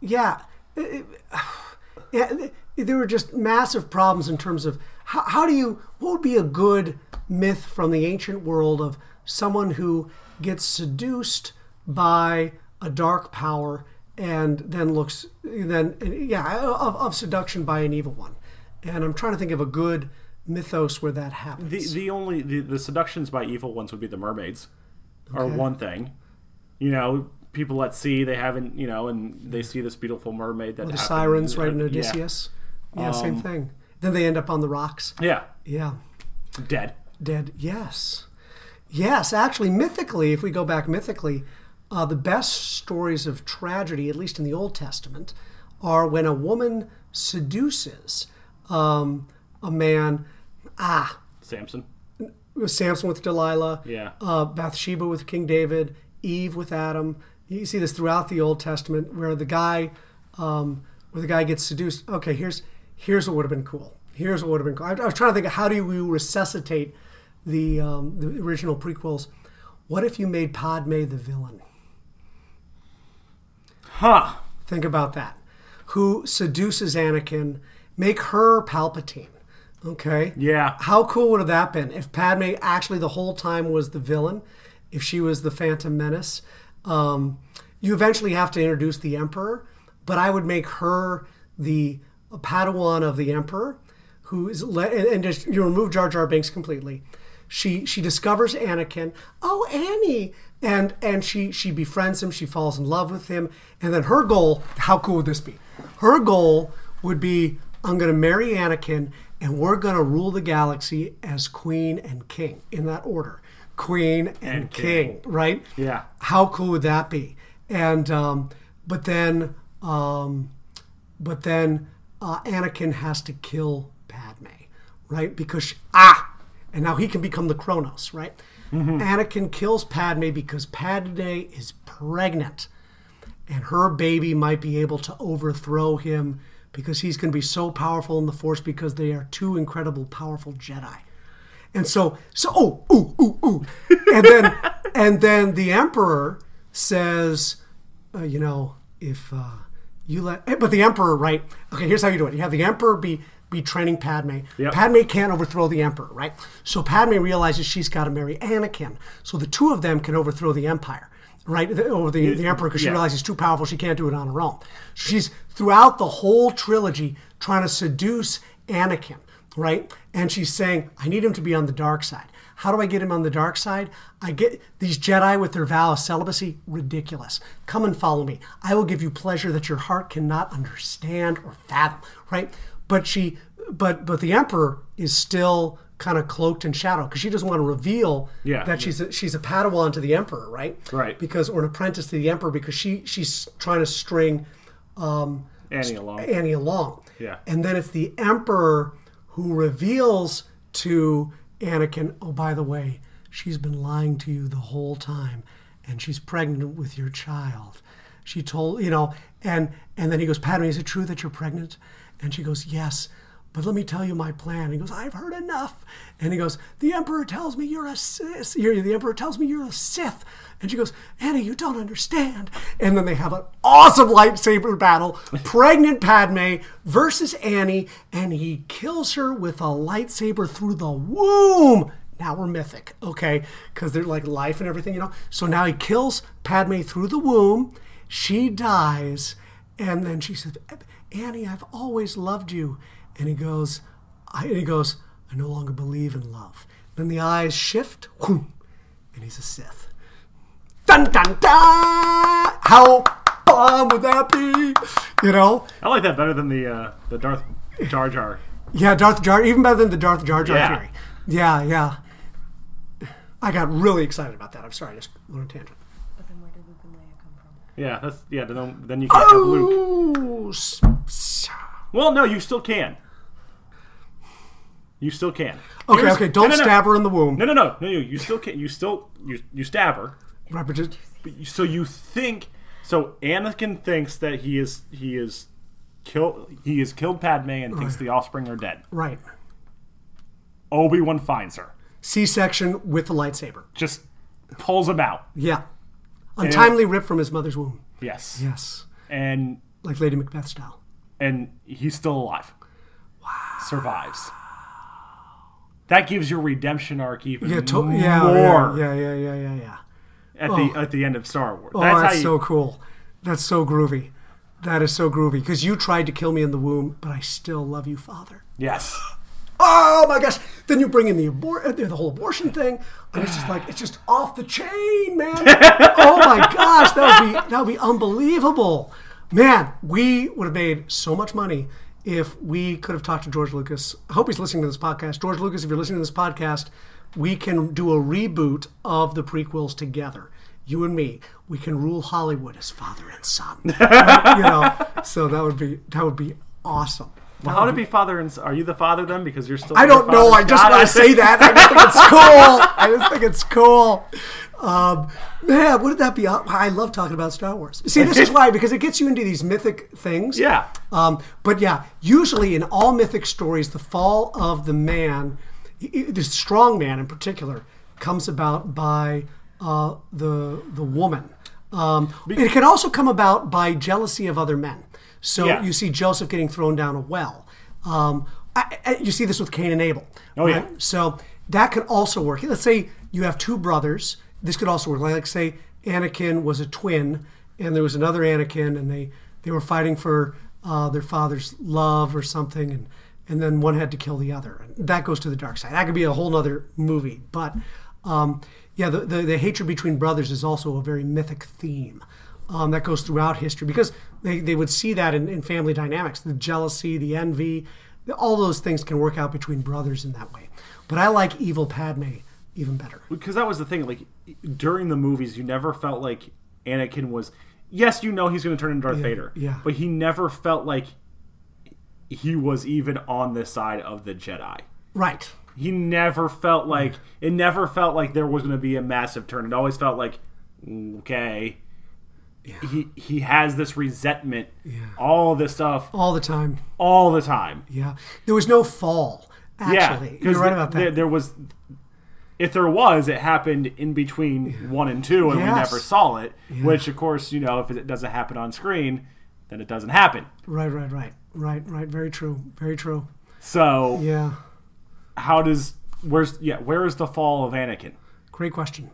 [SPEAKER 2] yeah. It- it- [SIGHS] yeah, th- there were just massive problems in terms of how, how do you what would be a good myth from the ancient world of someone who gets seduced by a dark power and then looks then yeah of, of seduction by an evil one and i'm trying to think of a good mythos where that happens
[SPEAKER 1] the the only the, the seductions by evil ones would be the mermaids, are one thing. You know, people at sea they haven't you know, and they see this beautiful mermaid that
[SPEAKER 2] the
[SPEAKER 1] happens-
[SPEAKER 2] sirens right in
[SPEAKER 1] uh, yeah.
[SPEAKER 2] odysseus yeah, same thing then they end up on the rocks
[SPEAKER 1] Yeah,
[SPEAKER 2] yeah
[SPEAKER 1] dead.
[SPEAKER 2] Dead. Yes. Yes, actually, mythically, if we go back mythically, uh, the best stories of tragedy, at least in the Old Testament, are when a woman seduces um, a man. Ah,
[SPEAKER 1] Samson.
[SPEAKER 2] Samson with Delilah,
[SPEAKER 1] Yeah.
[SPEAKER 2] uh, Bathsheba with King David, Eve with Adam. You see this throughout the Old Testament, where the guy, um, where the guy gets seduced. Okay, here's here's what would have been cool. Here's what would have been cool. I, I was trying to think of how do you resuscitate the um, the original prequels. What if you made Padme the villain?
[SPEAKER 1] Huh.
[SPEAKER 2] Think about that. Who seduces Anakin? Make her Palpatine. Okay.
[SPEAKER 1] Yeah.
[SPEAKER 2] How cool would have that been if Padme actually the whole time was the villain? If she was the Phantom Menace? Um, you eventually have to introduce the Emperor, but I would make her the Padawan of the Emperor, who is le- and, and just you remove Jar Jar Binks completely. She she discovers Anakin. Oh, Annie, and and she she befriends him. She falls in love with him, and then her goal. How cool would this be? Her goal would be I'm going to marry Anakin, and we're going to rule the galaxy as queen and king in that order. Queen and,
[SPEAKER 1] And
[SPEAKER 2] king. right?
[SPEAKER 1] Yeah.
[SPEAKER 2] How cool would that be? And um, but then um, but then uh, Anakin has to kill Padme, right? Because she, ah, and now he can become the Kronos, right? Anakin kills Padme because Padme is pregnant, and her baby might be able to overthrow him because he's going to be so powerful in the Force because they are two incredible, powerful Jedi. And so, so oh, ooh, ooh, ooh, and then, [LAUGHS] and then the Emperor says, uh, you know, if uh, you let, eh, but the Emperor, right? Okay, here's how you do it. You have the Emperor be be training Padme.
[SPEAKER 1] Yep.
[SPEAKER 2] Padme can't overthrow the Emperor, right? So Padme realizes she's got to marry Anakin, so the two of them can overthrow the Empire. Right the- over the, the emperor because she
[SPEAKER 1] Yeah.
[SPEAKER 2] realizes he's too powerful. She can't do it on her own. She's throughout the whole trilogy trying to seduce Anakin. right? And she's saying, I need him to be on the dark side. How do I get him on the dark side? I get these Jedi with their vow of celibacy, ridiculous. Come and follow me. I will give you pleasure that your heart cannot understand or fathom, right? But she, but but the Emperor is still kind of cloaked in shadow because she doesn't want to reveal
[SPEAKER 1] Yeah.
[SPEAKER 2] that she's a, she's a Padawan to the Emperor, right?
[SPEAKER 1] Right.
[SPEAKER 2] Because or an apprentice to the Emperor because she she's trying to string um,
[SPEAKER 1] Annie along.
[SPEAKER 2] Annie along.
[SPEAKER 1] Yeah.
[SPEAKER 2] And then it's the Emperor who reveals to Anakin, oh, by the way, she's been lying to you the whole time and she's pregnant with your child. She told, you know, and and then he goes, Padme, is it true that you're pregnant? And she goes, Yes. But let me tell you my plan. He goes, I've heard enough. And he goes, The Emperor tells me you're a Sith. The Emperor tells me you're a Sith. And she goes, Annie, you don't understand. And then they have an awesome lightsaber battle. [LAUGHS] Pregnant Padme versus Annie. And he kills her with a lightsaber through the womb. Now we're mythic, okay? Because they're like life and everything, you know? So now he kills Padme through the womb. She dies. And then she says, Annie, I've always loved you. And he goes, I, and he goes, I no longer believe in love. Then the eyes shift, whoom, and he's a Sith. Dun dun dun! How bomb would that be? You know?
[SPEAKER 1] I like that better than the uh, the Darth Jar Jar.
[SPEAKER 2] Yeah, Darth Jar, even better than the Darth Jar Jar
[SPEAKER 1] Yeah.
[SPEAKER 2] theory. Yeah, yeah. I got really excited about that. I'm sorry, I just went on a tangent.
[SPEAKER 3] But then where did Luke and Leia come from?
[SPEAKER 1] Yeah, that's yeah. Then, then you can't have Luke.
[SPEAKER 2] Ooh, s- s-
[SPEAKER 1] Well, no, you still can. You still can.
[SPEAKER 2] Okay,
[SPEAKER 1] Here's-
[SPEAKER 2] okay, don't
[SPEAKER 1] no, no, no.
[SPEAKER 2] stab her in the womb.
[SPEAKER 1] No, no, no, no. You, you still can. You still you you stab her.
[SPEAKER 2] Right, but just,
[SPEAKER 1] But you- So you think so? Anakin thinks that he is he is kill he has killed Padme and thinks the offspring are dead.
[SPEAKER 2] right.
[SPEAKER 1] Obi Wan finds her,
[SPEAKER 2] C-section with the lightsaber.
[SPEAKER 1] just pulls him out.
[SPEAKER 2] Yeah. Untimely rip from his mother's womb.
[SPEAKER 1] Yes,
[SPEAKER 2] Yes.
[SPEAKER 1] and
[SPEAKER 2] Like Lady Macbeth style.
[SPEAKER 1] and he's still alive. Wow, survives. That gives your redemption arc even
[SPEAKER 2] Yeah, to- yeah,
[SPEAKER 1] more
[SPEAKER 2] yeah, yeah, yeah, yeah, yeah.
[SPEAKER 1] at the at the end of Star Wars.
[SPEAKER 2] Oh,
[SPEAKER 1] That's
[SPEAKER 2] that's,
[SPEAKER 1] how you,
[SPEAKER 2] so cool. That's so groovy. That is so groovy because you tried to kill me in the womb, but I still love you, Father.
[SPEAKER 1] yes. [GASPS]
[SPEAKER 2] Oh my gosh! Then you bring in the abor- uh, the whole abortion thing, and it's just like it's just off the chain, man. [LAUGHS] oh my gosh, that would be that would be unbelievable, man. We would have made so much money if we could have talked to George Lucas. I hope he's listening to this podcast. George Lucas, if you're listening to this podcast, we can do a reboot of the prequels together. You and me, we can rule Hollywood as father and son. [LAUGHS] You know, so that would be that would be awesome.
[SPEAKER 1] Well, how to be father and are you the father then? Because you're still.
[SPEAKER 2] I don't know. I just want to say that. I just think it's [LAUGHS] cool. I just think it's cool. Um, man, wouldn't that be? I love talking about Star Wars. See, this is [LAUGHS] why because it gets you into these mythic things.
[SPEAKER 1] Yeah.
[SPEAKER 2] Um, but yeah, usually in all mythic stories, the fall of the man, the strong man in particular, comes about by uh, the the woman. Um, it can also come about by jealousy of other men. So
[SPEAKER 1] Yeah.
[SPEAKER 2] you see Joseph getting thrown down a well. Um, I, I, you see this with Cain and Abel.
[SPEAKER 1] Oh, yeah.
[SPEAKER 2] So that can also work. Let's say you have two brothers. This could also work. Like, say Anakin was a twin, and there was another Anakin, and they they were fighting for uh, their father's love or something, and and then one had to kill the other. And that goes to the dark side. That could be a whole nother movie. But um, yeah, the, the the hatred between brothers is also a very mythic theme. Um, that goes throughout history because they, they would see that in, in family dynamics the jealousy, the envy, all those things can work out between brothers in that way. But I like evil Padme even better.
[SPEAKER 1] because that was the thing. Like during the movies, you never felt like Anakin was. Yes, you know he's going to turn into Darth Vader.
[SPEAKER 2] yeah.
[SPEAKER 1] But he never felt like he was even on the side of the Jedi.
[SPEAKER 2] Right.
[SPEAKER 1] He never felt like it. Never felt like there was going to be a massive turn. It always felt like okay. He he has this resentment, all this stuff,
[SPEAKER 2] All the time.
[SPEAKER 1] all the time.
[SPEAKER 2] Yeah. There was no fall, actually.
[SPEAKER 1] yeah,
[SPEAKER 2] You're right about that.
[SPEAKER 1] There, there was, if there was, it happened in between one and two, and we never saw it. Which, of course, you know, if it doesn't happen on screen, then it doesn't happen.
[SPEAKER 2] right, right, right. Right, right. Very true. Very true.
[SPEAKER 1] So,
[SPEAKER 2] Yeah.
[SPEAKER 1] how does where's yeah where is the fall of Anakin?
[SPEAKER 2] Great question.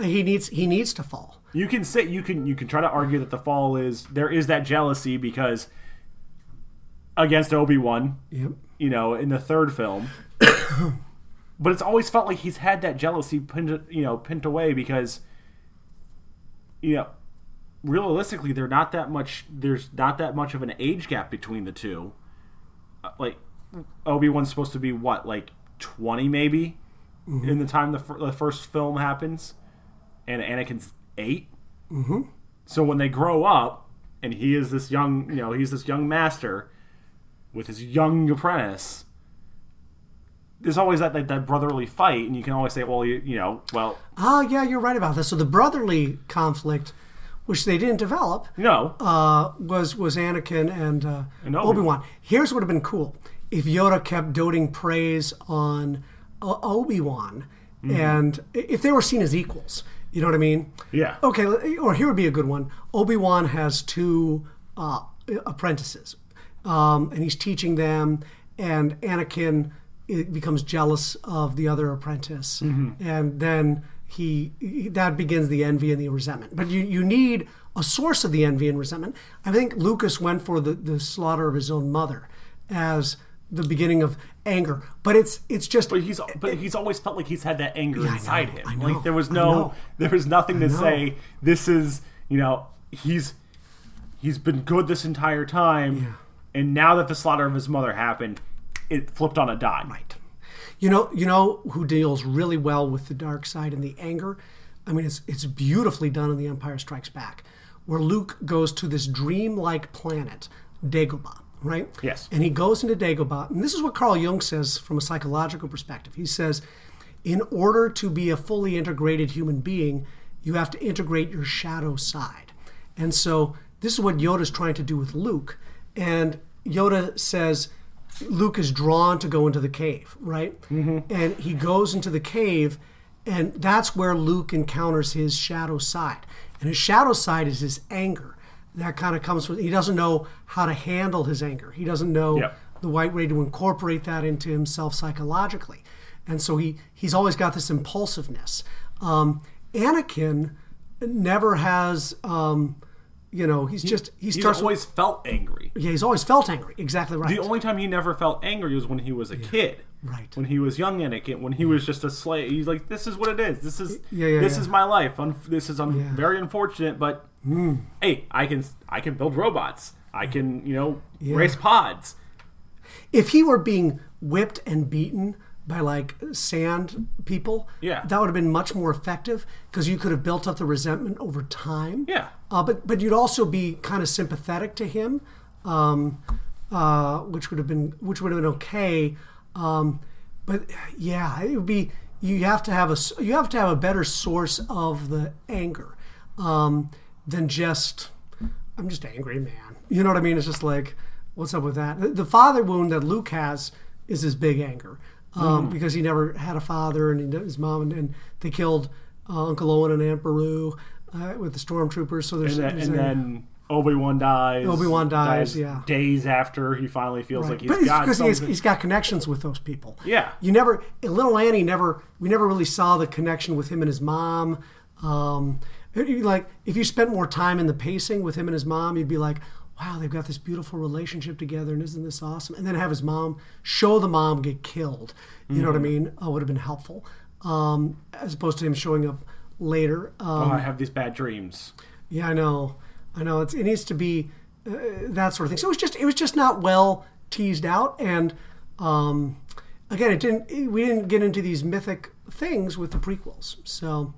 [SPEAKER 2] He needs he needs to fall.
[SPEAKER 1] You can say you can you can try to argue that the fall is there is that jealousy because against Obi Wan,
[SPEAKER 2] Yep.
[SPEAKER 1] you know, in the third film. [COUGHS] but it's always felt like he's had that jealousy pinned, you know, pinned away because, you know, realistically, they're not that much. There's not that much of an age gap between the two. Uh, Like Obi Wan's supposed to be what, like twenty maybe, in the time the, the first film happens, and Anakin's 8 Mm-hmm. So when they grow up, and he is this young, you know, he's this young master with his young apprentice. There's always that, that that brotherly fight, and you can always say, well, you, you know, well,
[SPEAKER 2] Ah, yeah, you're right about this. So the brotherly conflict, which they didn't develop,
[SPEAKER 1] no,
[SPEAKER 2] uh, was was Anakin and, uh,
[SPEAKER 1] And Obi-Wan.
[SPEAKER 2] Obi Wan. Here's what would have been cool if Yoda kept doting praise on uh, Obi Wan,
[SPEAKER 1] Mm-hmm.
[SPEAKER 2] and if they were seen as equals. You know what I mean?
[SPEAKER 1] yeah,
[SPEAKER 2] Okay, or here would be a good one. Obi Wan has two uh, apprentices, um, and he's teaching them, and Anakin becomes jealous of the other apprentice, and then he that begins the envy and the resentment. But you you need a source of the envy and resentment. I think Lucas went for the, the slaughter of his own mother as the beginning of anger, but it's it's just
[SPEAKER 1] But he's but he's always felt like he's had that anger
[SPEAKER 2] I
[SPEAKER 1] inside
[SPEAKER 2] know,
[SPEAKER 1] him.
[SPEAKER 2] I know,
[SPEAKER 1] like there was no there was nothing to say this is you know he's he's been good this entire time,
[SPEAKER 2] Yeah.
[SPEAKER 1] and now that the slaughter of his mother happened, it flipped on a dime.
[SPEAKER 2] Right. You know, you know who deals really well with the dark side and the anger. I mean, it's it's beautifully done in The Empire Strikes Back, where Luke goes to this dream-like planet, Dagobah, right?
[SPEAKER 1] Yes.
[SPEAKER 2] And he goes into Dagobah, and this is what Carl Jung says from a psychological perspective. He says, in order to be a fully integrated human being, you have to integrate your shadow side. And so this is what Yoda's trying to do with Luke. And Yoda says Luke is drawn to go into the cave, right? Mm-hmm. And he goes into the cave, and that's where Luke encounters his shadow side. And his shadow side is his anger. That kind of comes with, he doesn't know how to handle his anger. He doesn't know
[SPEAKER 1] Yep.
[SPEAKER 2] the right way to incorporate that into himself psychologically. And so he, he's always got this impulsiveness. Um, Anakin never has, um, you know, he's just, he
[SPEAKER 1] He's
[SPEAKER 2] starts,
[SPEAKER 1] always felt angry.
[SPEAKER 2] yeah, he's always felt angry. Exactly right.
[SPEAKER 1] The only time he never felt angry was when he was a kid.
[SPEAKER 2] Right.
[SPEAKER 1] When he was young Anakin, when he was just a slave, he's like, "This is what it is. This is
[SPEAKER 2] Yeah, yeah,
[SPEAKER 1] this
[SPEAKER 2] yeah.
[SPEAKER 1] is my life. Un- this is un-
[SPEAKER 2] Yeah.
[SPEAKER 1] Very unfortunate, but hey, I can I can build robots. I can you know race pods.
[SPEAKER 2] if he were being whipped and beaten by like sand people,
[SPEAKER 1] Yeah.
[SPEAKER 2] that would have been much more effective because you could have built up the resentment over time.
[SPEAKER 1] Yeah.
[SPEAKER 2] Uh, but but you'd also be kind of sympathetic to him, um, uh, which would have been which would have been okay. Um, but yeah, it would be you have to have a you have to have a better source of the anger um, than just I'm just angry, man. You know what I mean? It's just like what's up with that? The, the father wound that Luke has is his big anger um, because he never had a father and he, his mom and, and they killed uh, Uncle Owen and Aunt Beru uh, with the stormtroopers. So there's,
[SPEAKER 1] And then,
[SPEAKER 2] there's
[SPEAKER 1] and
[SPEAKER 2] a-
[SPEAKER 1] then Obi Wan dies.
[SPEAKER 2] Obi-Wan dies, yeah.
[SPEAKER 1] Days after he finally feels like he's
[SPEAKER 2] but it's
[SPEAKER 1] got
[SPEAKER 2] because
[SPEAKER 1] something.
[SPEAKER 2] he's got connections with those people.
[SPEAKER 1] Yeah.
[SPEAKER 2] You never, little Annie never, we never really saw the connection with him and his mom. Um, like if you spent more time in the pacing with him and his mom, you'd be like, wow, they've got this beautiful relationship together, and isn't this awesome? And then have his mom show the mom get killed. You know what I
[SPEAKER 1] Mm-hmm.
[SPEAKER 2] mean? Uh, would have been helpful, um, as opposed to him showing up later. Um,
[SPEAKER 1] oh, I have these bad dreams.
[SPEAKER 2] yeah, I know. I know. It needs to be uh, that sort of thing. So it was just it was just not well teased out, and um, again, it didn't. We didn't get into these mythic things with the prequels. So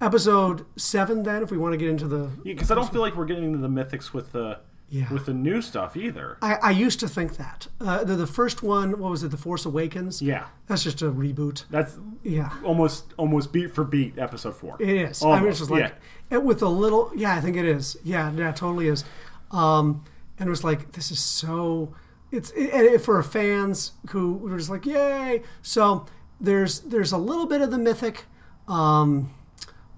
[SPEAKER 2] episode seven, then, if we want to get into the,
[SPEAKER 1] Because I don't feel like we're getting into the mythics with the
[SPEAKER 2] Yeah.
[SPEAKER 1] with the new stuff either.
[SPEAKER 2] I, I used to think that uh, the, the first one, what was it, The Force Awakens?
[SPEAKER 1] Yeah,
[SPEAKER 2] that's just a reboot.
[SPEAKER 1] that's
[SPEAKER 2] Yeah.
[SPEAKER 1] almost almost beat for beat episode four.
[SPEAKER 2] It is. I mean, it's just like
[SPEAKER 1] yeah.
[SPEAKER 2] it with a little. Yeah, I think it is. Yeah, yeah, totally is. Um, and it was like this is so. It's it, it- for fans who were just like yay. So there's there's a little bit of the mythic. Um,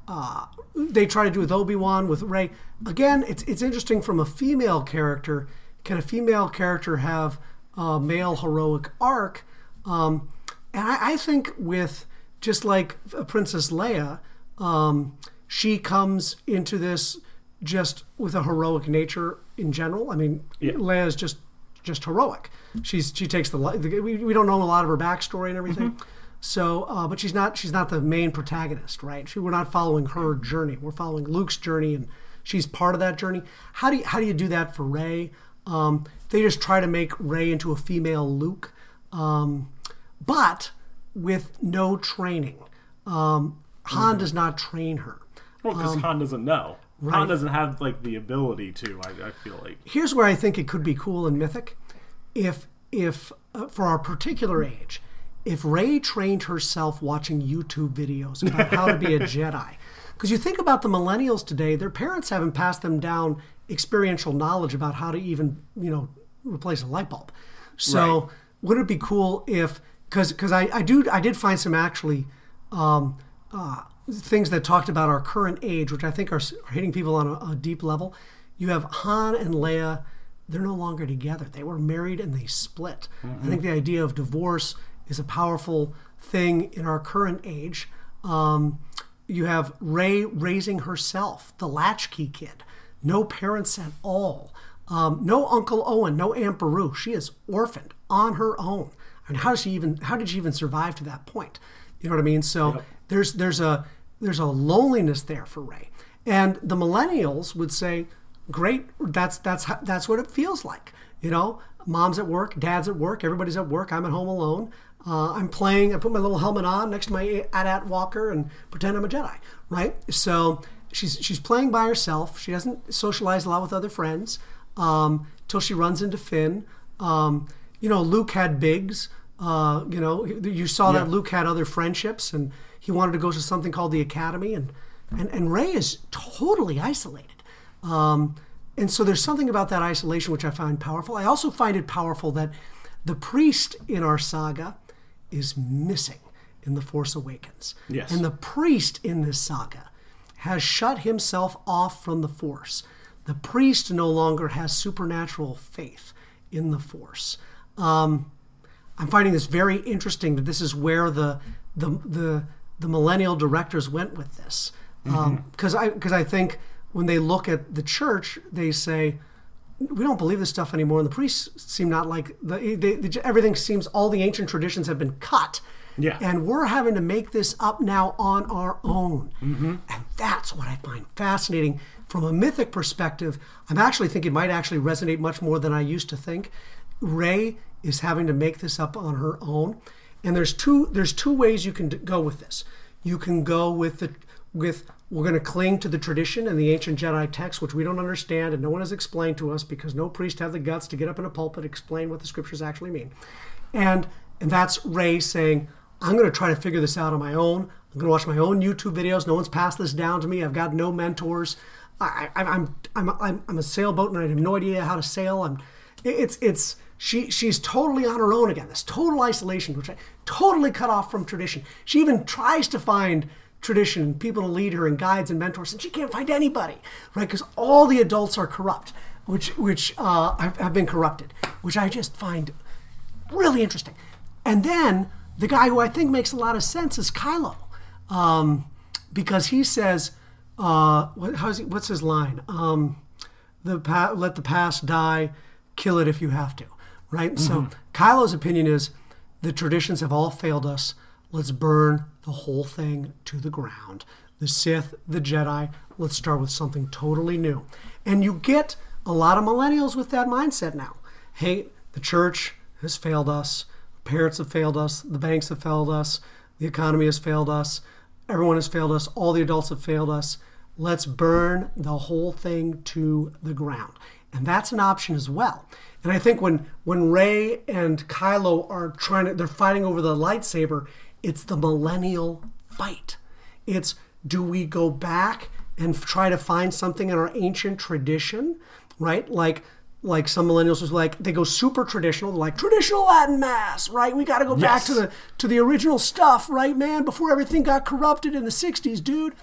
[SPEAKER 2] uh, they try to do with Obi Wan with Rey. Again, it's it's interesting from a female character. Can a female character have a male heroic arc? Um, and I, I think with just like Princess Leia, um, she comes into this just with a heroic nature in general. I mean,
[SPEAKER 1] Yeah.
[SPEAKER 2] Leia's just just heroic. She's she takes the the- we, we don't know a lot of her backstory and everything. So, uh, but she's not she's not the main protagonist, right? She, we're not following her journey. We're following Luke's journey, and she's part of that journey. How do you, how do you do that for Rey? Um, they just try to make Rey into a female Luke, um, but with no training. Um, Han does not train her.
[SPEAKER 1] Well, because
[SPEAKER 2] Um,
[SPEAKER 1] Han doesn't know. Han doesn't have like the ability to. I, I feel like.
[SPEAKER 2] here's where I think it could be cool and mythic, if if uh, for our particular age, if Rey trained herself watching YouTube videos about how to be a [LAUGHS] Jedi, because you think about the millennials today, their parents haven't passed them down experiential knowledge about how to even you know replace a light bulb. So
[SPEAKER 1] Right.
[SPEAKER 2] would it be cool if because because I, I do I did find some actually um, uh, things that talked about our current age, which I think are, are hitting people on a, a deep level. You have Han and Leia; they're no longer together. They were married and they split. I think the idea of divorce is a powerful thing in our current age. Um, you have Rey raising herself, the latchkey kid, no parents at all. Um, no Uncle Owen, no Aunt Beru. She is orphaned on her own. I mean, how does she even? How did she even survive to that point? You know what I mean? So there's there's a there's a loneliness there for Rey, and the millennials would say, "Great, that's that's that's what it feels like." You know, mom's at work, dad's at work, everybody's at work. I'm at home alone. Uh, I'm playing. I put my little helmet on next to my AT-AT walker and pretend I'm a Jedi, right? So she's she's playing by herself. She doesn't socialize a lot with other friends um, till she runs into Finn. Um, you know, Luke had Biggs. Uh, you know, you saw that Luke had other friendships, and he wanted to go to something called the Academy, and and, and Rey is totally isolated. Um, and so there's something about that isolation which I find powerful. I also find it powerful that the priest in our saga is missing in The Force Awakens.
[SPEAKER 1] Yes.
[SPEAKER 2] And the priest in this saga has shut himself off from the Force. The priest no longer has supernatural faith in the Force. Um, I'm finding this very interesting that this is where the the the, the millennial directors went with this because I because I think when they look at the church they say we don't believe this stuff anymore and the priests seem not like the they, they, everything seems all the ancient traditions have been cut.
[SPEAKER 1] Yeah.
[SPEAKER 2] and we're having to make this up now on our own. Mm-hmm. And that's what I find fascinating. From a mythic perspective I'm actually think it might actually resonate much more than I used to think. Rey is having to make this up on her own, and there's two there's two ways you can go with this. You can go with the with we're going to cling to the tradition and the ancient Jedi text, which we don't understand and no one has explained to us because no priest have the guts to get up in a pulpit and explain what the scriptures actually mean, and and that's Rey saying. I'm going to try to figure this out on my own. I'm going to watch my own YouTube videos. No one's passed this down to me. I've got no mentors. I, I'm, I'm, I'm, I'm a sailboat and I have no idea how to sail. I'm, it's it's she she's totally on her own again this total isolation which i totally cut off from tradition she even tries to find tradition and people to lead her and guides and mentors and she can't find anybody right because all the adults are corrupt which which uh, have, have been corrupted which i just find really interesting and then the guy who i think makes a lot of sense is kylo um, because he says uh, what, how's he, what's his line um, the pa- let the past die, kill it if you have to, right? So Kylo's opinion is the traditions have all failed us. Let's burn the whole thing to the ground. The Sith, the Jedi, let's start with something totally new. And you get a lot of millennials with that mindset now. Hey, the church has failed us. Parents have failed us. The banks have failed us. The economy has failed us. Everyone has failed us. All the adults have failed us. Let's burn the whole thing to the ground. And that's an option as well. And I think when when Rey and Kylo are trying to they're fighting over the lightsaber, it's the millennial fight. It's do we go back and try to find something in our ancient tradition, right? Like like some millennials was like they go super traditional, they're like traditional Latin mass, right? We got to go back to the to the original stuff, right, man? Before everything got corrupted in the '60s, dude.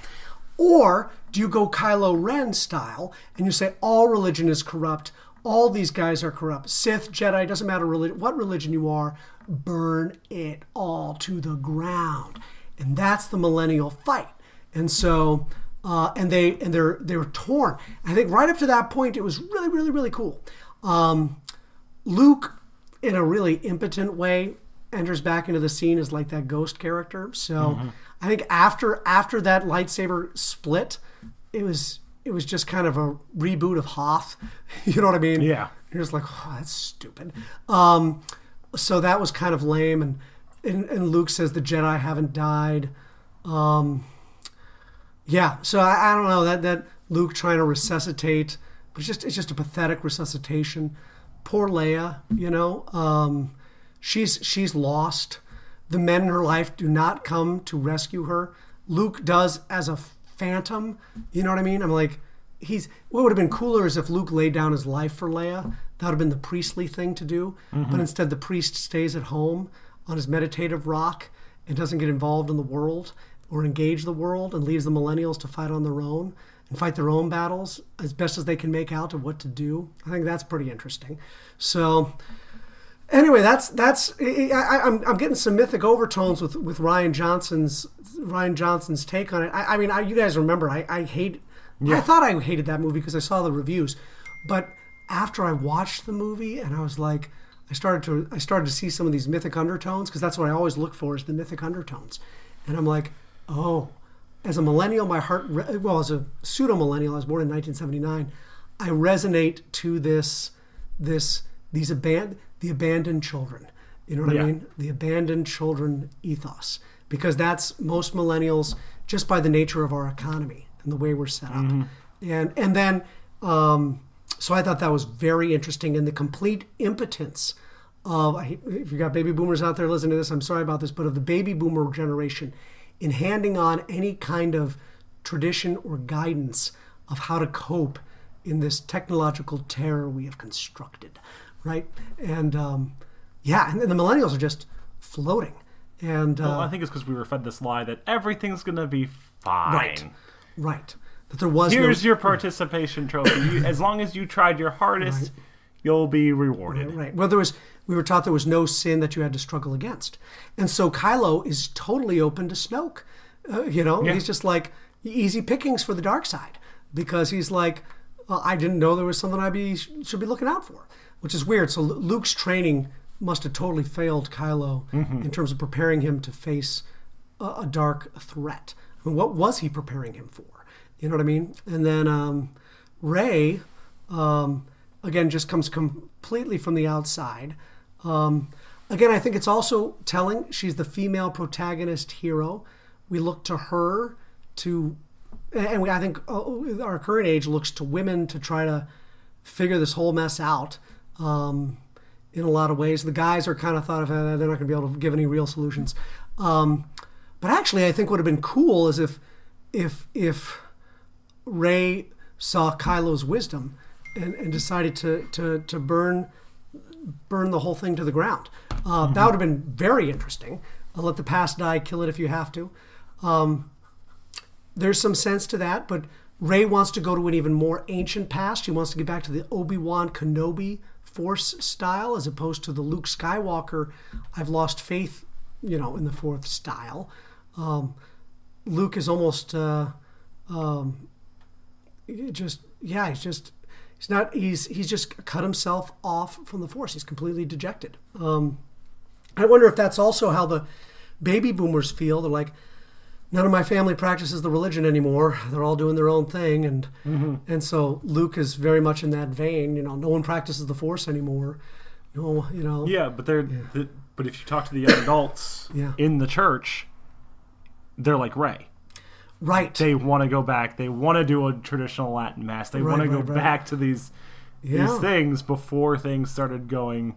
[SPEAKER 2] Or do you go Kylo Ren style and you say all religion is corrupt, all these guys are corrupt, Sith, Jedi, doesn't matter relig- what religion you are, burn it all to the ground, and that's the millennial fight. And so, uh, and they and they're they were torn. I think right up to that point, it was really, really, really cool. Um, Luke, in a really impotent way, enters back into the scene as like that ghost character. So I think after after that lightsaber split, it was it was just kind of a reboot of Hoth. [LAUGHS] You know what I mean?
[SPEAKER 1] Yeah.
[SPEAKER 2] You're just like, oh, that's stupid. Um, so that was kind of lame. And, and and Luke says the Jedi haven't died. Um, yeah. So I, I don't know that that Luke trying to resuscitate, but it's just it's just a pathetic resuscitation. Poor Leia. You know, um, she's she's lost. The men in her life do not come to rescue her. Luke does as a phantom. You know what I mean? I'm like, he's. What would have been cooler is if Luke laid down his life for Leia. That would have been the priestly thing to do. Mm-hmm. But instead, the priest stays at home on his meditative rock and doesn't get involved in the world or engage the world and leaves the millennials to fight on their own and fight their own battles as best as they can make out of what to do. I think that's pretty interesting. So anyway, that's that's I, I, I'm I'm getting some mythic overtones with with Rian Johnson's Rian Johnson's take on it. I, I mean, I, you guys remember I I hate I thought I hated that movie because I saw the reviews, but after I watched the movie and I was like. I started to I started to see some of these mythic undertones because that's what I always look for is the mythic undertones, and I'm like, oh, as a millennial, my heart re- well as a pseudo millennial, I was born in 1979. I resonate to this this these aban- the abandoned children. You know what
[SPEAKER 1] Yeah.
[SPEAKER 2] I mean? The abandoned children ethos because that's most millennials just by the nature of our economy and the way we're set up. And and then um, so I thought that was very interesting and the complete impotence of I- if you got baby boomers out there listening to this, I'm sorry about this, but of the baby boomer generation in handing on any kind of tradition or guidance of how to cope in this technological terror we have constructed, right? And um, yeah, and, the millennials are just floating. And uh,
[SPEAKER 1] Well, I think it's because we were fed this lie that everything's gonna be fine.
[SPEAKER 2] right, right, that there was
[SPEAKER 1] Here's
[SPEAKER 2] no,
[SPEAKER 1] your participation trophy. You, as long as you tried your hardest, you'll be rewarded.
[SPEAKER 2] Right. Well, there was we were taught there was no sin that you had to struggle against, and so Kylo is totally open to Snoke. Uh, you know,
[SPEAKER 1] Yeah.
[SPEAKER 2] he's just like easy pickings for the dark side because he's like, uh, I didn't know there was something I be should be looking out for, which is weird. So Luke's training must have totally failed Kylo in terms of preparing him to face a, a dark threat. I mean, what was he preparing him for? You know what I mean? And then um, Rey, um, again, just comes completely from the outside. Um, again, I think it's also telling she's the female protagonist hero. We look to her to, and we, I think uh, our current age looks to women to try to figure this whole mess out. Um, in a lot of ways, the guys are kind of thought of uh, they're not going to be able to give any real solutions. Um, but actually, I think what would have been cool is if, if, if Rey saw Kylo's wisdom and, and decided to, to, to burn burn the whole thing to the ground. Uh, That would have been very interesting. I'll let the past die, kill it if you have to. Um, there's some sense to that, but Rey wants to go to an even more ancient past. She wants to get back to the Obi Wan Kenobi Force style, as opposed to the Luke Skywalker. I've lost faith, you know, in the fourth style. Um, Luke is almost uh, um, just yeah, he's just he's not he's he's just cut himself off from the force. He's completely dejected. Um, I wonder if that's also how the baby boomers feel. They're like, none of my family practices the religion anymore. They're all doing their own thing, and mm-hmm. and so Luke is very much in that vein. You know, no one practices the force anymore. No, you know,
[SPEAKER 1] Yeah, but they're the, but if you talk to the young adults [COUGHS]
[SPEAKER 2] Yeah.
[SPEAKER 1] in the church, they're like Rey.
[SPEAKER 2] right?
[SPEAKER 1] They want to go back. They want to do a traditional Latin mass. They
[SPEAKER 2] Right,
[SPEAKER 1] want to go
[SPEAKER 2] right, right.
[SPEAKER 1] back to these
[SPEAKER 2] Yeah.
[SPEAKER 1] these things before things started going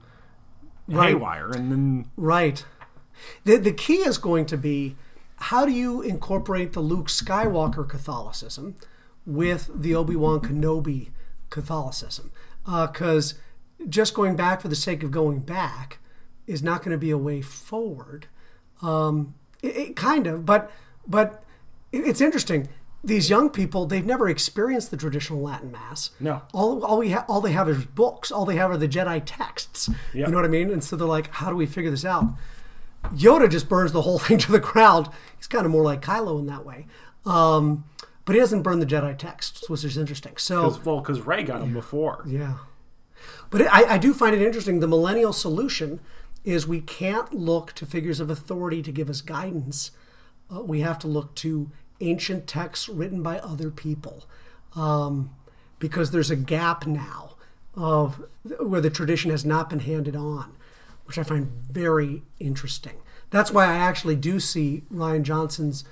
[SPEAKER 2] Right.
[SPEAKER 1] haywire. And then
[SPEAKER 2] Right. The, the key is going to be how do you incorporate the Luke Skywalker Catholicism with the Obi Wan Kenobi Catholicism? Because just going back for the sake of going back is not going to be a way forward. Um, it, it kind of, but but it- it's interesting. These young people, they've never experienced the traditional Latin Mass.
[SPEAKER 1] No.
[SPEAKER 2] All, all we ha- all they have is books. All they have are the Jedi texts.
[SPEAKER 1] Yep.
[SPEAKER 2] You know what I mean? And so they're like, how do we figure this out? Yoda just burns the whole [LAUGHS] thing to the ground. He's kind of more like Kylo in that way. Um, but he doesn't burn the Jedi texts, which is interesting. So,
[SPEAKER 1] Cause, well, because Rey got them before.
[SPEAKER 2] yeah. But it, I, I do find it interesting. The millennial solution is we can't look to figures of authority to give us guidance. Uh, we have to look to ancient texts written by other people um, because there's a gap now of where the tradition has not been handed on, which I find very interesting. That's why I actually do see Rian Johnson's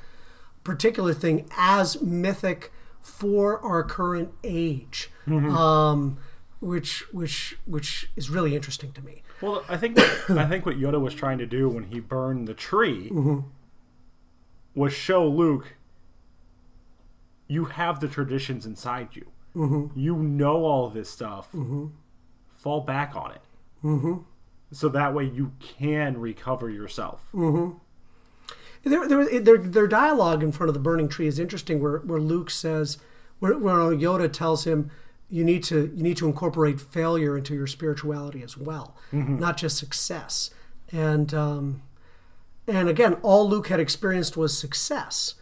[SPEAKER 2] particular thing as mythic for our current age, mm-hmm. um, which which which is really interesting to me.
[SPEAKER 1] Well, I think what, [COUGHS] I think what Yoda was trying to do when he burned the tree mm-hmm. was show Luke you have the traditions inside you. Mm-hmm. You know all this stuff. Fall back on it. So that way you can recover yourself.
[SPEAKER 2] Their, their, their, their dialogue in front of the burning tree is interesting, where, where Luke says, where, where Yoda tells him, you need to you need to incorporate failure into your spirituality as well, not just success. And um, and again, all Luke had experienced was success,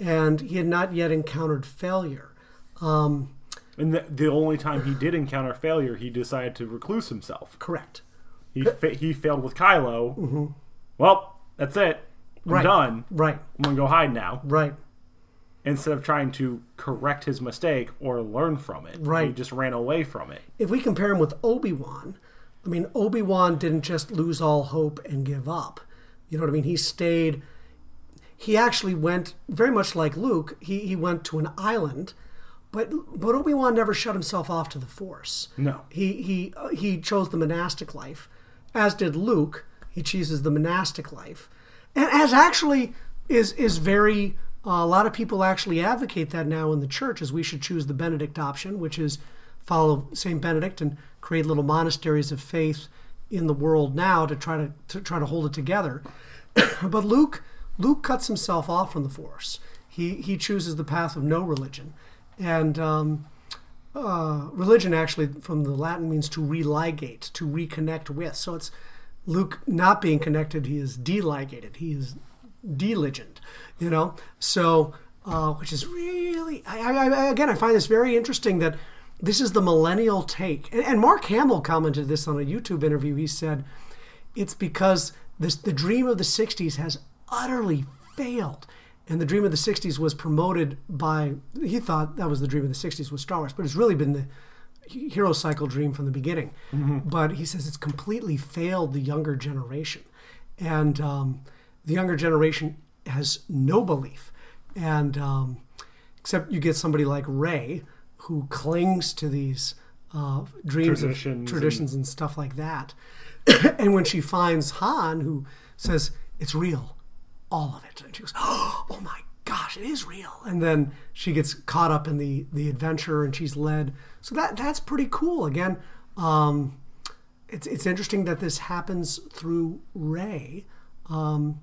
[SPEAKER 2] and he had not yet encountered failure. Um,
[SPEAKER 1] And the, the only time he did encounter failure, he decided to recluse himself.
[SPEAKER 2] correct.
[SPEAKER 1] He fa- he failed with Kylo. Well, that's it. I'm
[SPEAKER 2] Right.
[SPEAKER 1] done.
[SPEAKER 2] Right.
[SPEAKER 1] I'm gonna go hide now.
[SPEAKER 2] Right.
[SPEAKER 1] Instead of trying to correct his mistake or learn from it,
[SPEAKER 2] right?
[SPEAKER 1] he just ran away from it.
[SPEAKER 2] if we compare him with Obi Wan, I mean, Obi Wan didn't just lose all hope and give up. You know what I mean? He stayed. He actually went very much like Luke. He he went to an island, but but Obi Wan never shut himself off to the Force.
[SPEAKER 1] No.
[SPEAKER 2] He he uh, he chose the monastic life, as did Luke. He chooses the monastic life, and as actually is is very. Uh, a lot of people actually advocate that now in the church, as we should choose the Benedict option, which is follow Saint Benedict and create little monasteries of faith in the world now to try to, to try to hold it together. [COUGHS] but Luke Luke cuts himself off from the Force. He he chooses the path of no religion, and um, uh, religion actually from the Latin means to religate, to reconnect with. So it's Luke not being connected; he is deligated. He is deligned, you know. So, uh, which is really, I, I, again, I find this very interesting that this is the millennial take. And, and Mark Hamill commented this on a YouTube interview. He said it's because this the dream of the '60s has utterly failed. And the dream of the '60s was promoted by he thought that was the dream of the '60s was Star Wars, but it's really been the hero cycle dream from the beginning. But he says it's completely failed the younger generation, and um, the younger generation has no belief, and um, except you get somebody like Rey who clings to these uh, dreams
[SPEAKER 1] Traditions
[SPEAKER 2] of traditions and stuff like that. [COUGHS] and when she finds Han, who says it's real, all of it, and she goes, [GASPS] "Oh my gosh, it is real!" And then she gets caught up in the the adventure, and she's led. So that that's pretty cool. Again, um, it's it's interesting that this happens through Rey, um,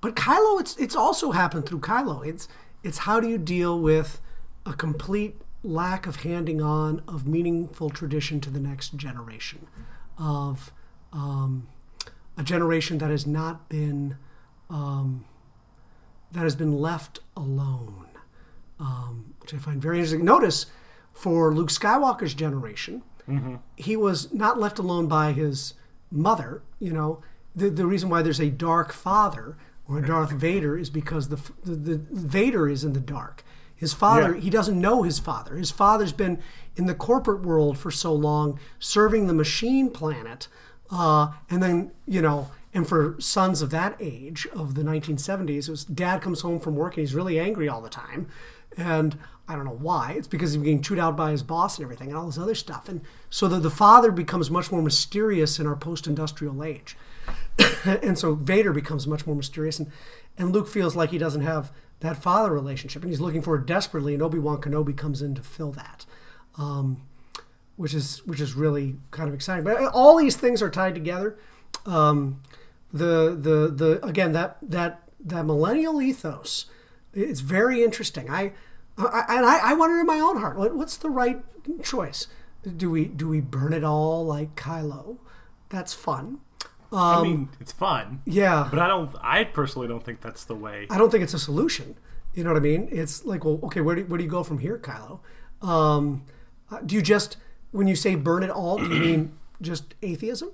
[SPEAKER 2] but Kylo, it's it's also happened through Kylo. It's it's how do you deal with a complete lack of handing on of meaningful tradition to the next generation, of um, a generation that has not been um, that has been left alone, um, which I find very interesting. Notice for Luke Skywalker's generation, he was not left alone by his mother. You know, the the reason why there's a dark father or a Darth Vader is because the the, the Vader is in the dark. His father,
[SPEAKER 1] Yeah.
[SPEAKER 2] he doesn't know his father. His father's been in the corporate world for so long, serving the machine planet, uh, and then you know, and for sons of that age of the 1970s, it was dad comes home from work and he's really angry all the time, and I don't know why. It's because he's being chewed out by his boss and everything, and all this other stuff, and so that the father becomes much more mysterious in our post-industrial age [COUGHS] and so Vader becomes much more mysterious, and, and Luke feels like he doesn't have that father relationship, and he's looking for it desperately, and Obi Wan Kenobi comes in to fill that, um, which is which is really kind of exciting. But all these things are tied together. Um, the the the again that that that millennial ethos, it's very interesting. I, I and I, I wonder in my own heart, what, what's the right choice? Do we do we burn it all like Kylo? That's fun.
[SPEAKER 1] Um, i mean, it's fun,
[SPEAKER 2] Yeah,
[SPEAKER 1] but I don't. I personally don't think that's the way.
[SPEAKER 2] I don't think it's a solution. You know what I mean? It's like, well, okay, where do, where do you go from here, Kylo? Um, uh, do you just when you say burn it all, do you mean [CLEARS THROAT] just atheism?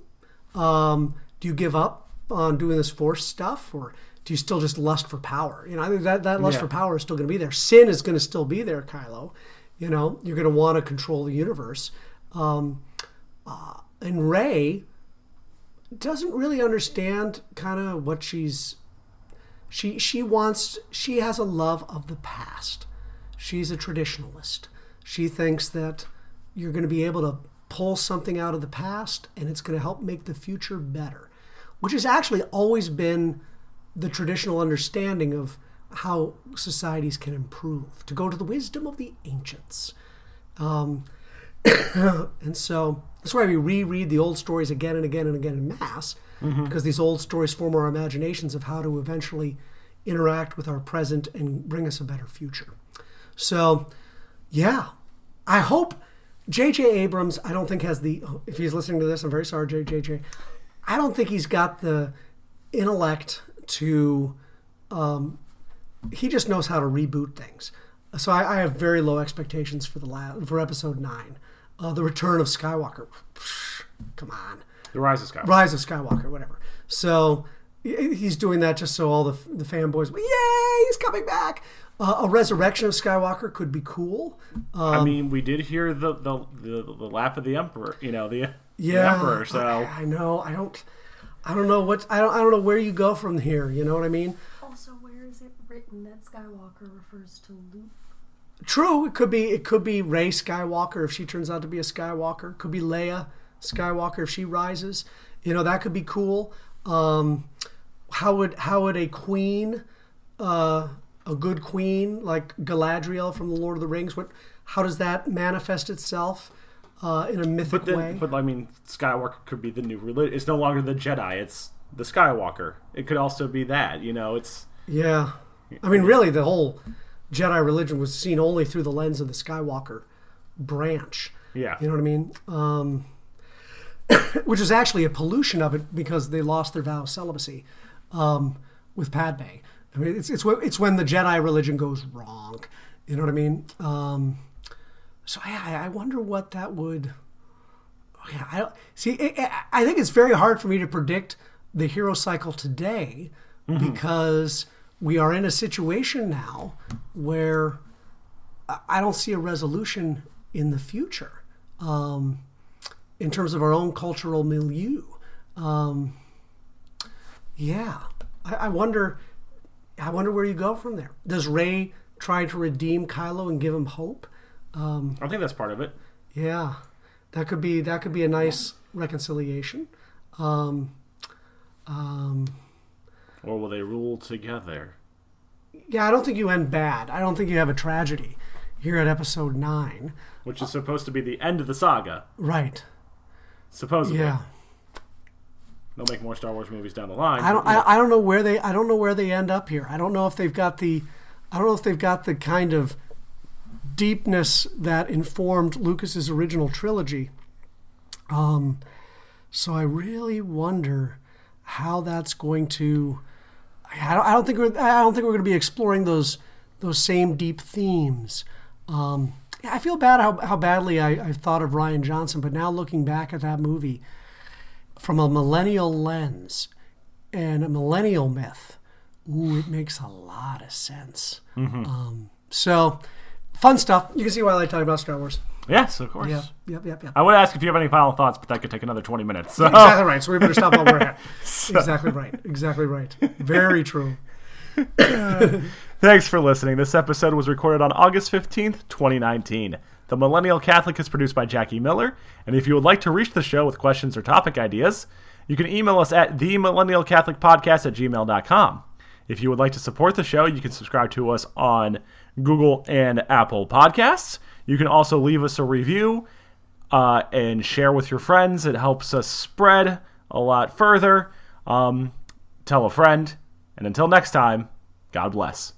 [SPEAKER 2] Um, do you give up on doing this force stuff, or do you still just lust for power? You know, I think that that lust
[SPEAKER 1] Yeah.
[SPEAKER 2] for power is still going to be there. Sin is going to still be there, Kylo. You know, you're going to want to control the universe. Um, uh, and Rey doesn't really understand kind of what she's she she wants she has a love of the past she's a traditionalist she thinks that you're going to be able to pull something out of the past and it's going to help make the future better which has actually always been the traditional understanding of how societies can improve to go to the wisdom of the ancients um, [COUGHS] and so that's why we reread the old stories again and again and again in mass, because these old stories form our imaginations of how to eventually interact with our present and bring us a better future. So, yeah, I hope J.J. Abrams, I don't think has the, if he's listening to this, I'm very sorry, J.J. I don't think he's got the intellect to um, he just knows how to reboot things. So I, I have very low expectations for the la- for episode nine, uh, the return of Skywalker. Come on,
[SPEAKER 1] The Rise of Skywalker.
[SPEAKER 2] Rise of Skywalker, whatever. So he's doing that just so all the the fanboys, yay, he's coming back. Uh, a resurrection of Skywalker could be cool.
[SPEAKER 1] I mean, we did hear the the, the the laugh of the emperor. You know the
[SPEAKER 2] Yeah,
[SPEAKER 1] emperor. So
[SPEAKER 2] I, I know. I don't. I don't know what. I don't. I don't know where you go from here. You know what I mean?
[SPEAKER 3] Also, where is it written that Skywalker refers to Luke?
[SPEAKER 2] True, it could be it could be Rey Skywalker if she turns out to be a Skywalker. Could be Leia Skywalker if she rises. You know that could be cool. Um, how would how would a queen, uh, a good queen like Galadriel from the Lord of the Rings, what how does that manifest itself uh, in a mythic
[SPEAKER 1] but then,
[SPEAKER 2] way?
[SPEAKER 1] but I mean, Skywalker could be the new religion. It's no longer the Jedi. It's the Skywalker. It could also be that. You know, it's
[SPEAKER 2] Yeah. I mean, really, the whole Jedi religion was seen only through the lens of the Skywalker branch.
[SPEAKER 1] yeah.
[SPEAKER 2] You know what I mean? Um, [COUGHS] which is actually a pollution of it because they lost their vow of celibacy um, with Padme. I mean, it's, it's, when- it's when the Jedi religion goes wrong. You know what I mean? Um, so I, I wonder what that would. Yeah, I don't see. I, I think it's very hard for me to predict the hero cycle today because we are in a situation now where I- I don't see a resolution in the future um, in terms of our own cultural milieu. Um, yeah, I, I wonder. I wonder where you go from there. Does Rey try to redeem Kylo and give him hope?
[SPEAKER 1] I think that's part of it.
[SPEAKER 2] Yeah, that could be that could be a nice reconciliation. Um, um,
[SPEAKER 1] Or will they rule together?
[SPEAKER 2] yeah, I don't think you end bad. I don't think you have a tragedy here at episode nine.
[SPEAKER 1] Which is supposed to be the end of the saga.
[SPEAKER 2] Right.
[SPEAKER 1] Supposedly.
[SPEAKER 2] Yeah.
[SPEAKER 1] They'll make more Star Wars movies down the line.
[SPEAKER 2] I don't.
[SPEAKER 1] know,
[SPEAKER 2] I, I don't know where they. I don't know where they end up here. I don't know if they've got the. I don't know if they've got the kind of deepness that informed Lucas's original trilogy. Um, so I really wonder how that's going to. I don't, I don't think we're. I don't think we're going to be exploring those those same deep themes. Um, I feel bad how, how badly I, I thought of Rian Johnson, but now looking back at that movie from a millennial lens and a millennial myth, ooh, it makes a lot of sense. Um, so, fun stuff. You can see why I like talking about Star Wars.
[SPEAKER 1] yes, of course.
[SPEAKER 2] Yep, yep, yep, yep.
[SPEAKER 1] I would ask if you have any final thoughts, but that could take another 20 minutes. So.
[SPEAKER 2] Exactly right. So we better stop while we're at. [LAUGHS] Exactly right. Exactly right. Very true. [LAUGHS]
[SPEAKER 1] Thanks for listening. This episode was recorded on August 15th, 2019. The Millennial Catholic is produced by Jackie Miller, and if you would like to reach the show with questions or topic ideas, you can email us at themillennialcatholicpodcast at gmail.com. If you would like to support the show, you can subscribe to us on Google and Apple Podcasts. You can also leave us a review uh, and share with your friends. It helps us spread a lot further. Um, tell a friend. And until next time, God bless.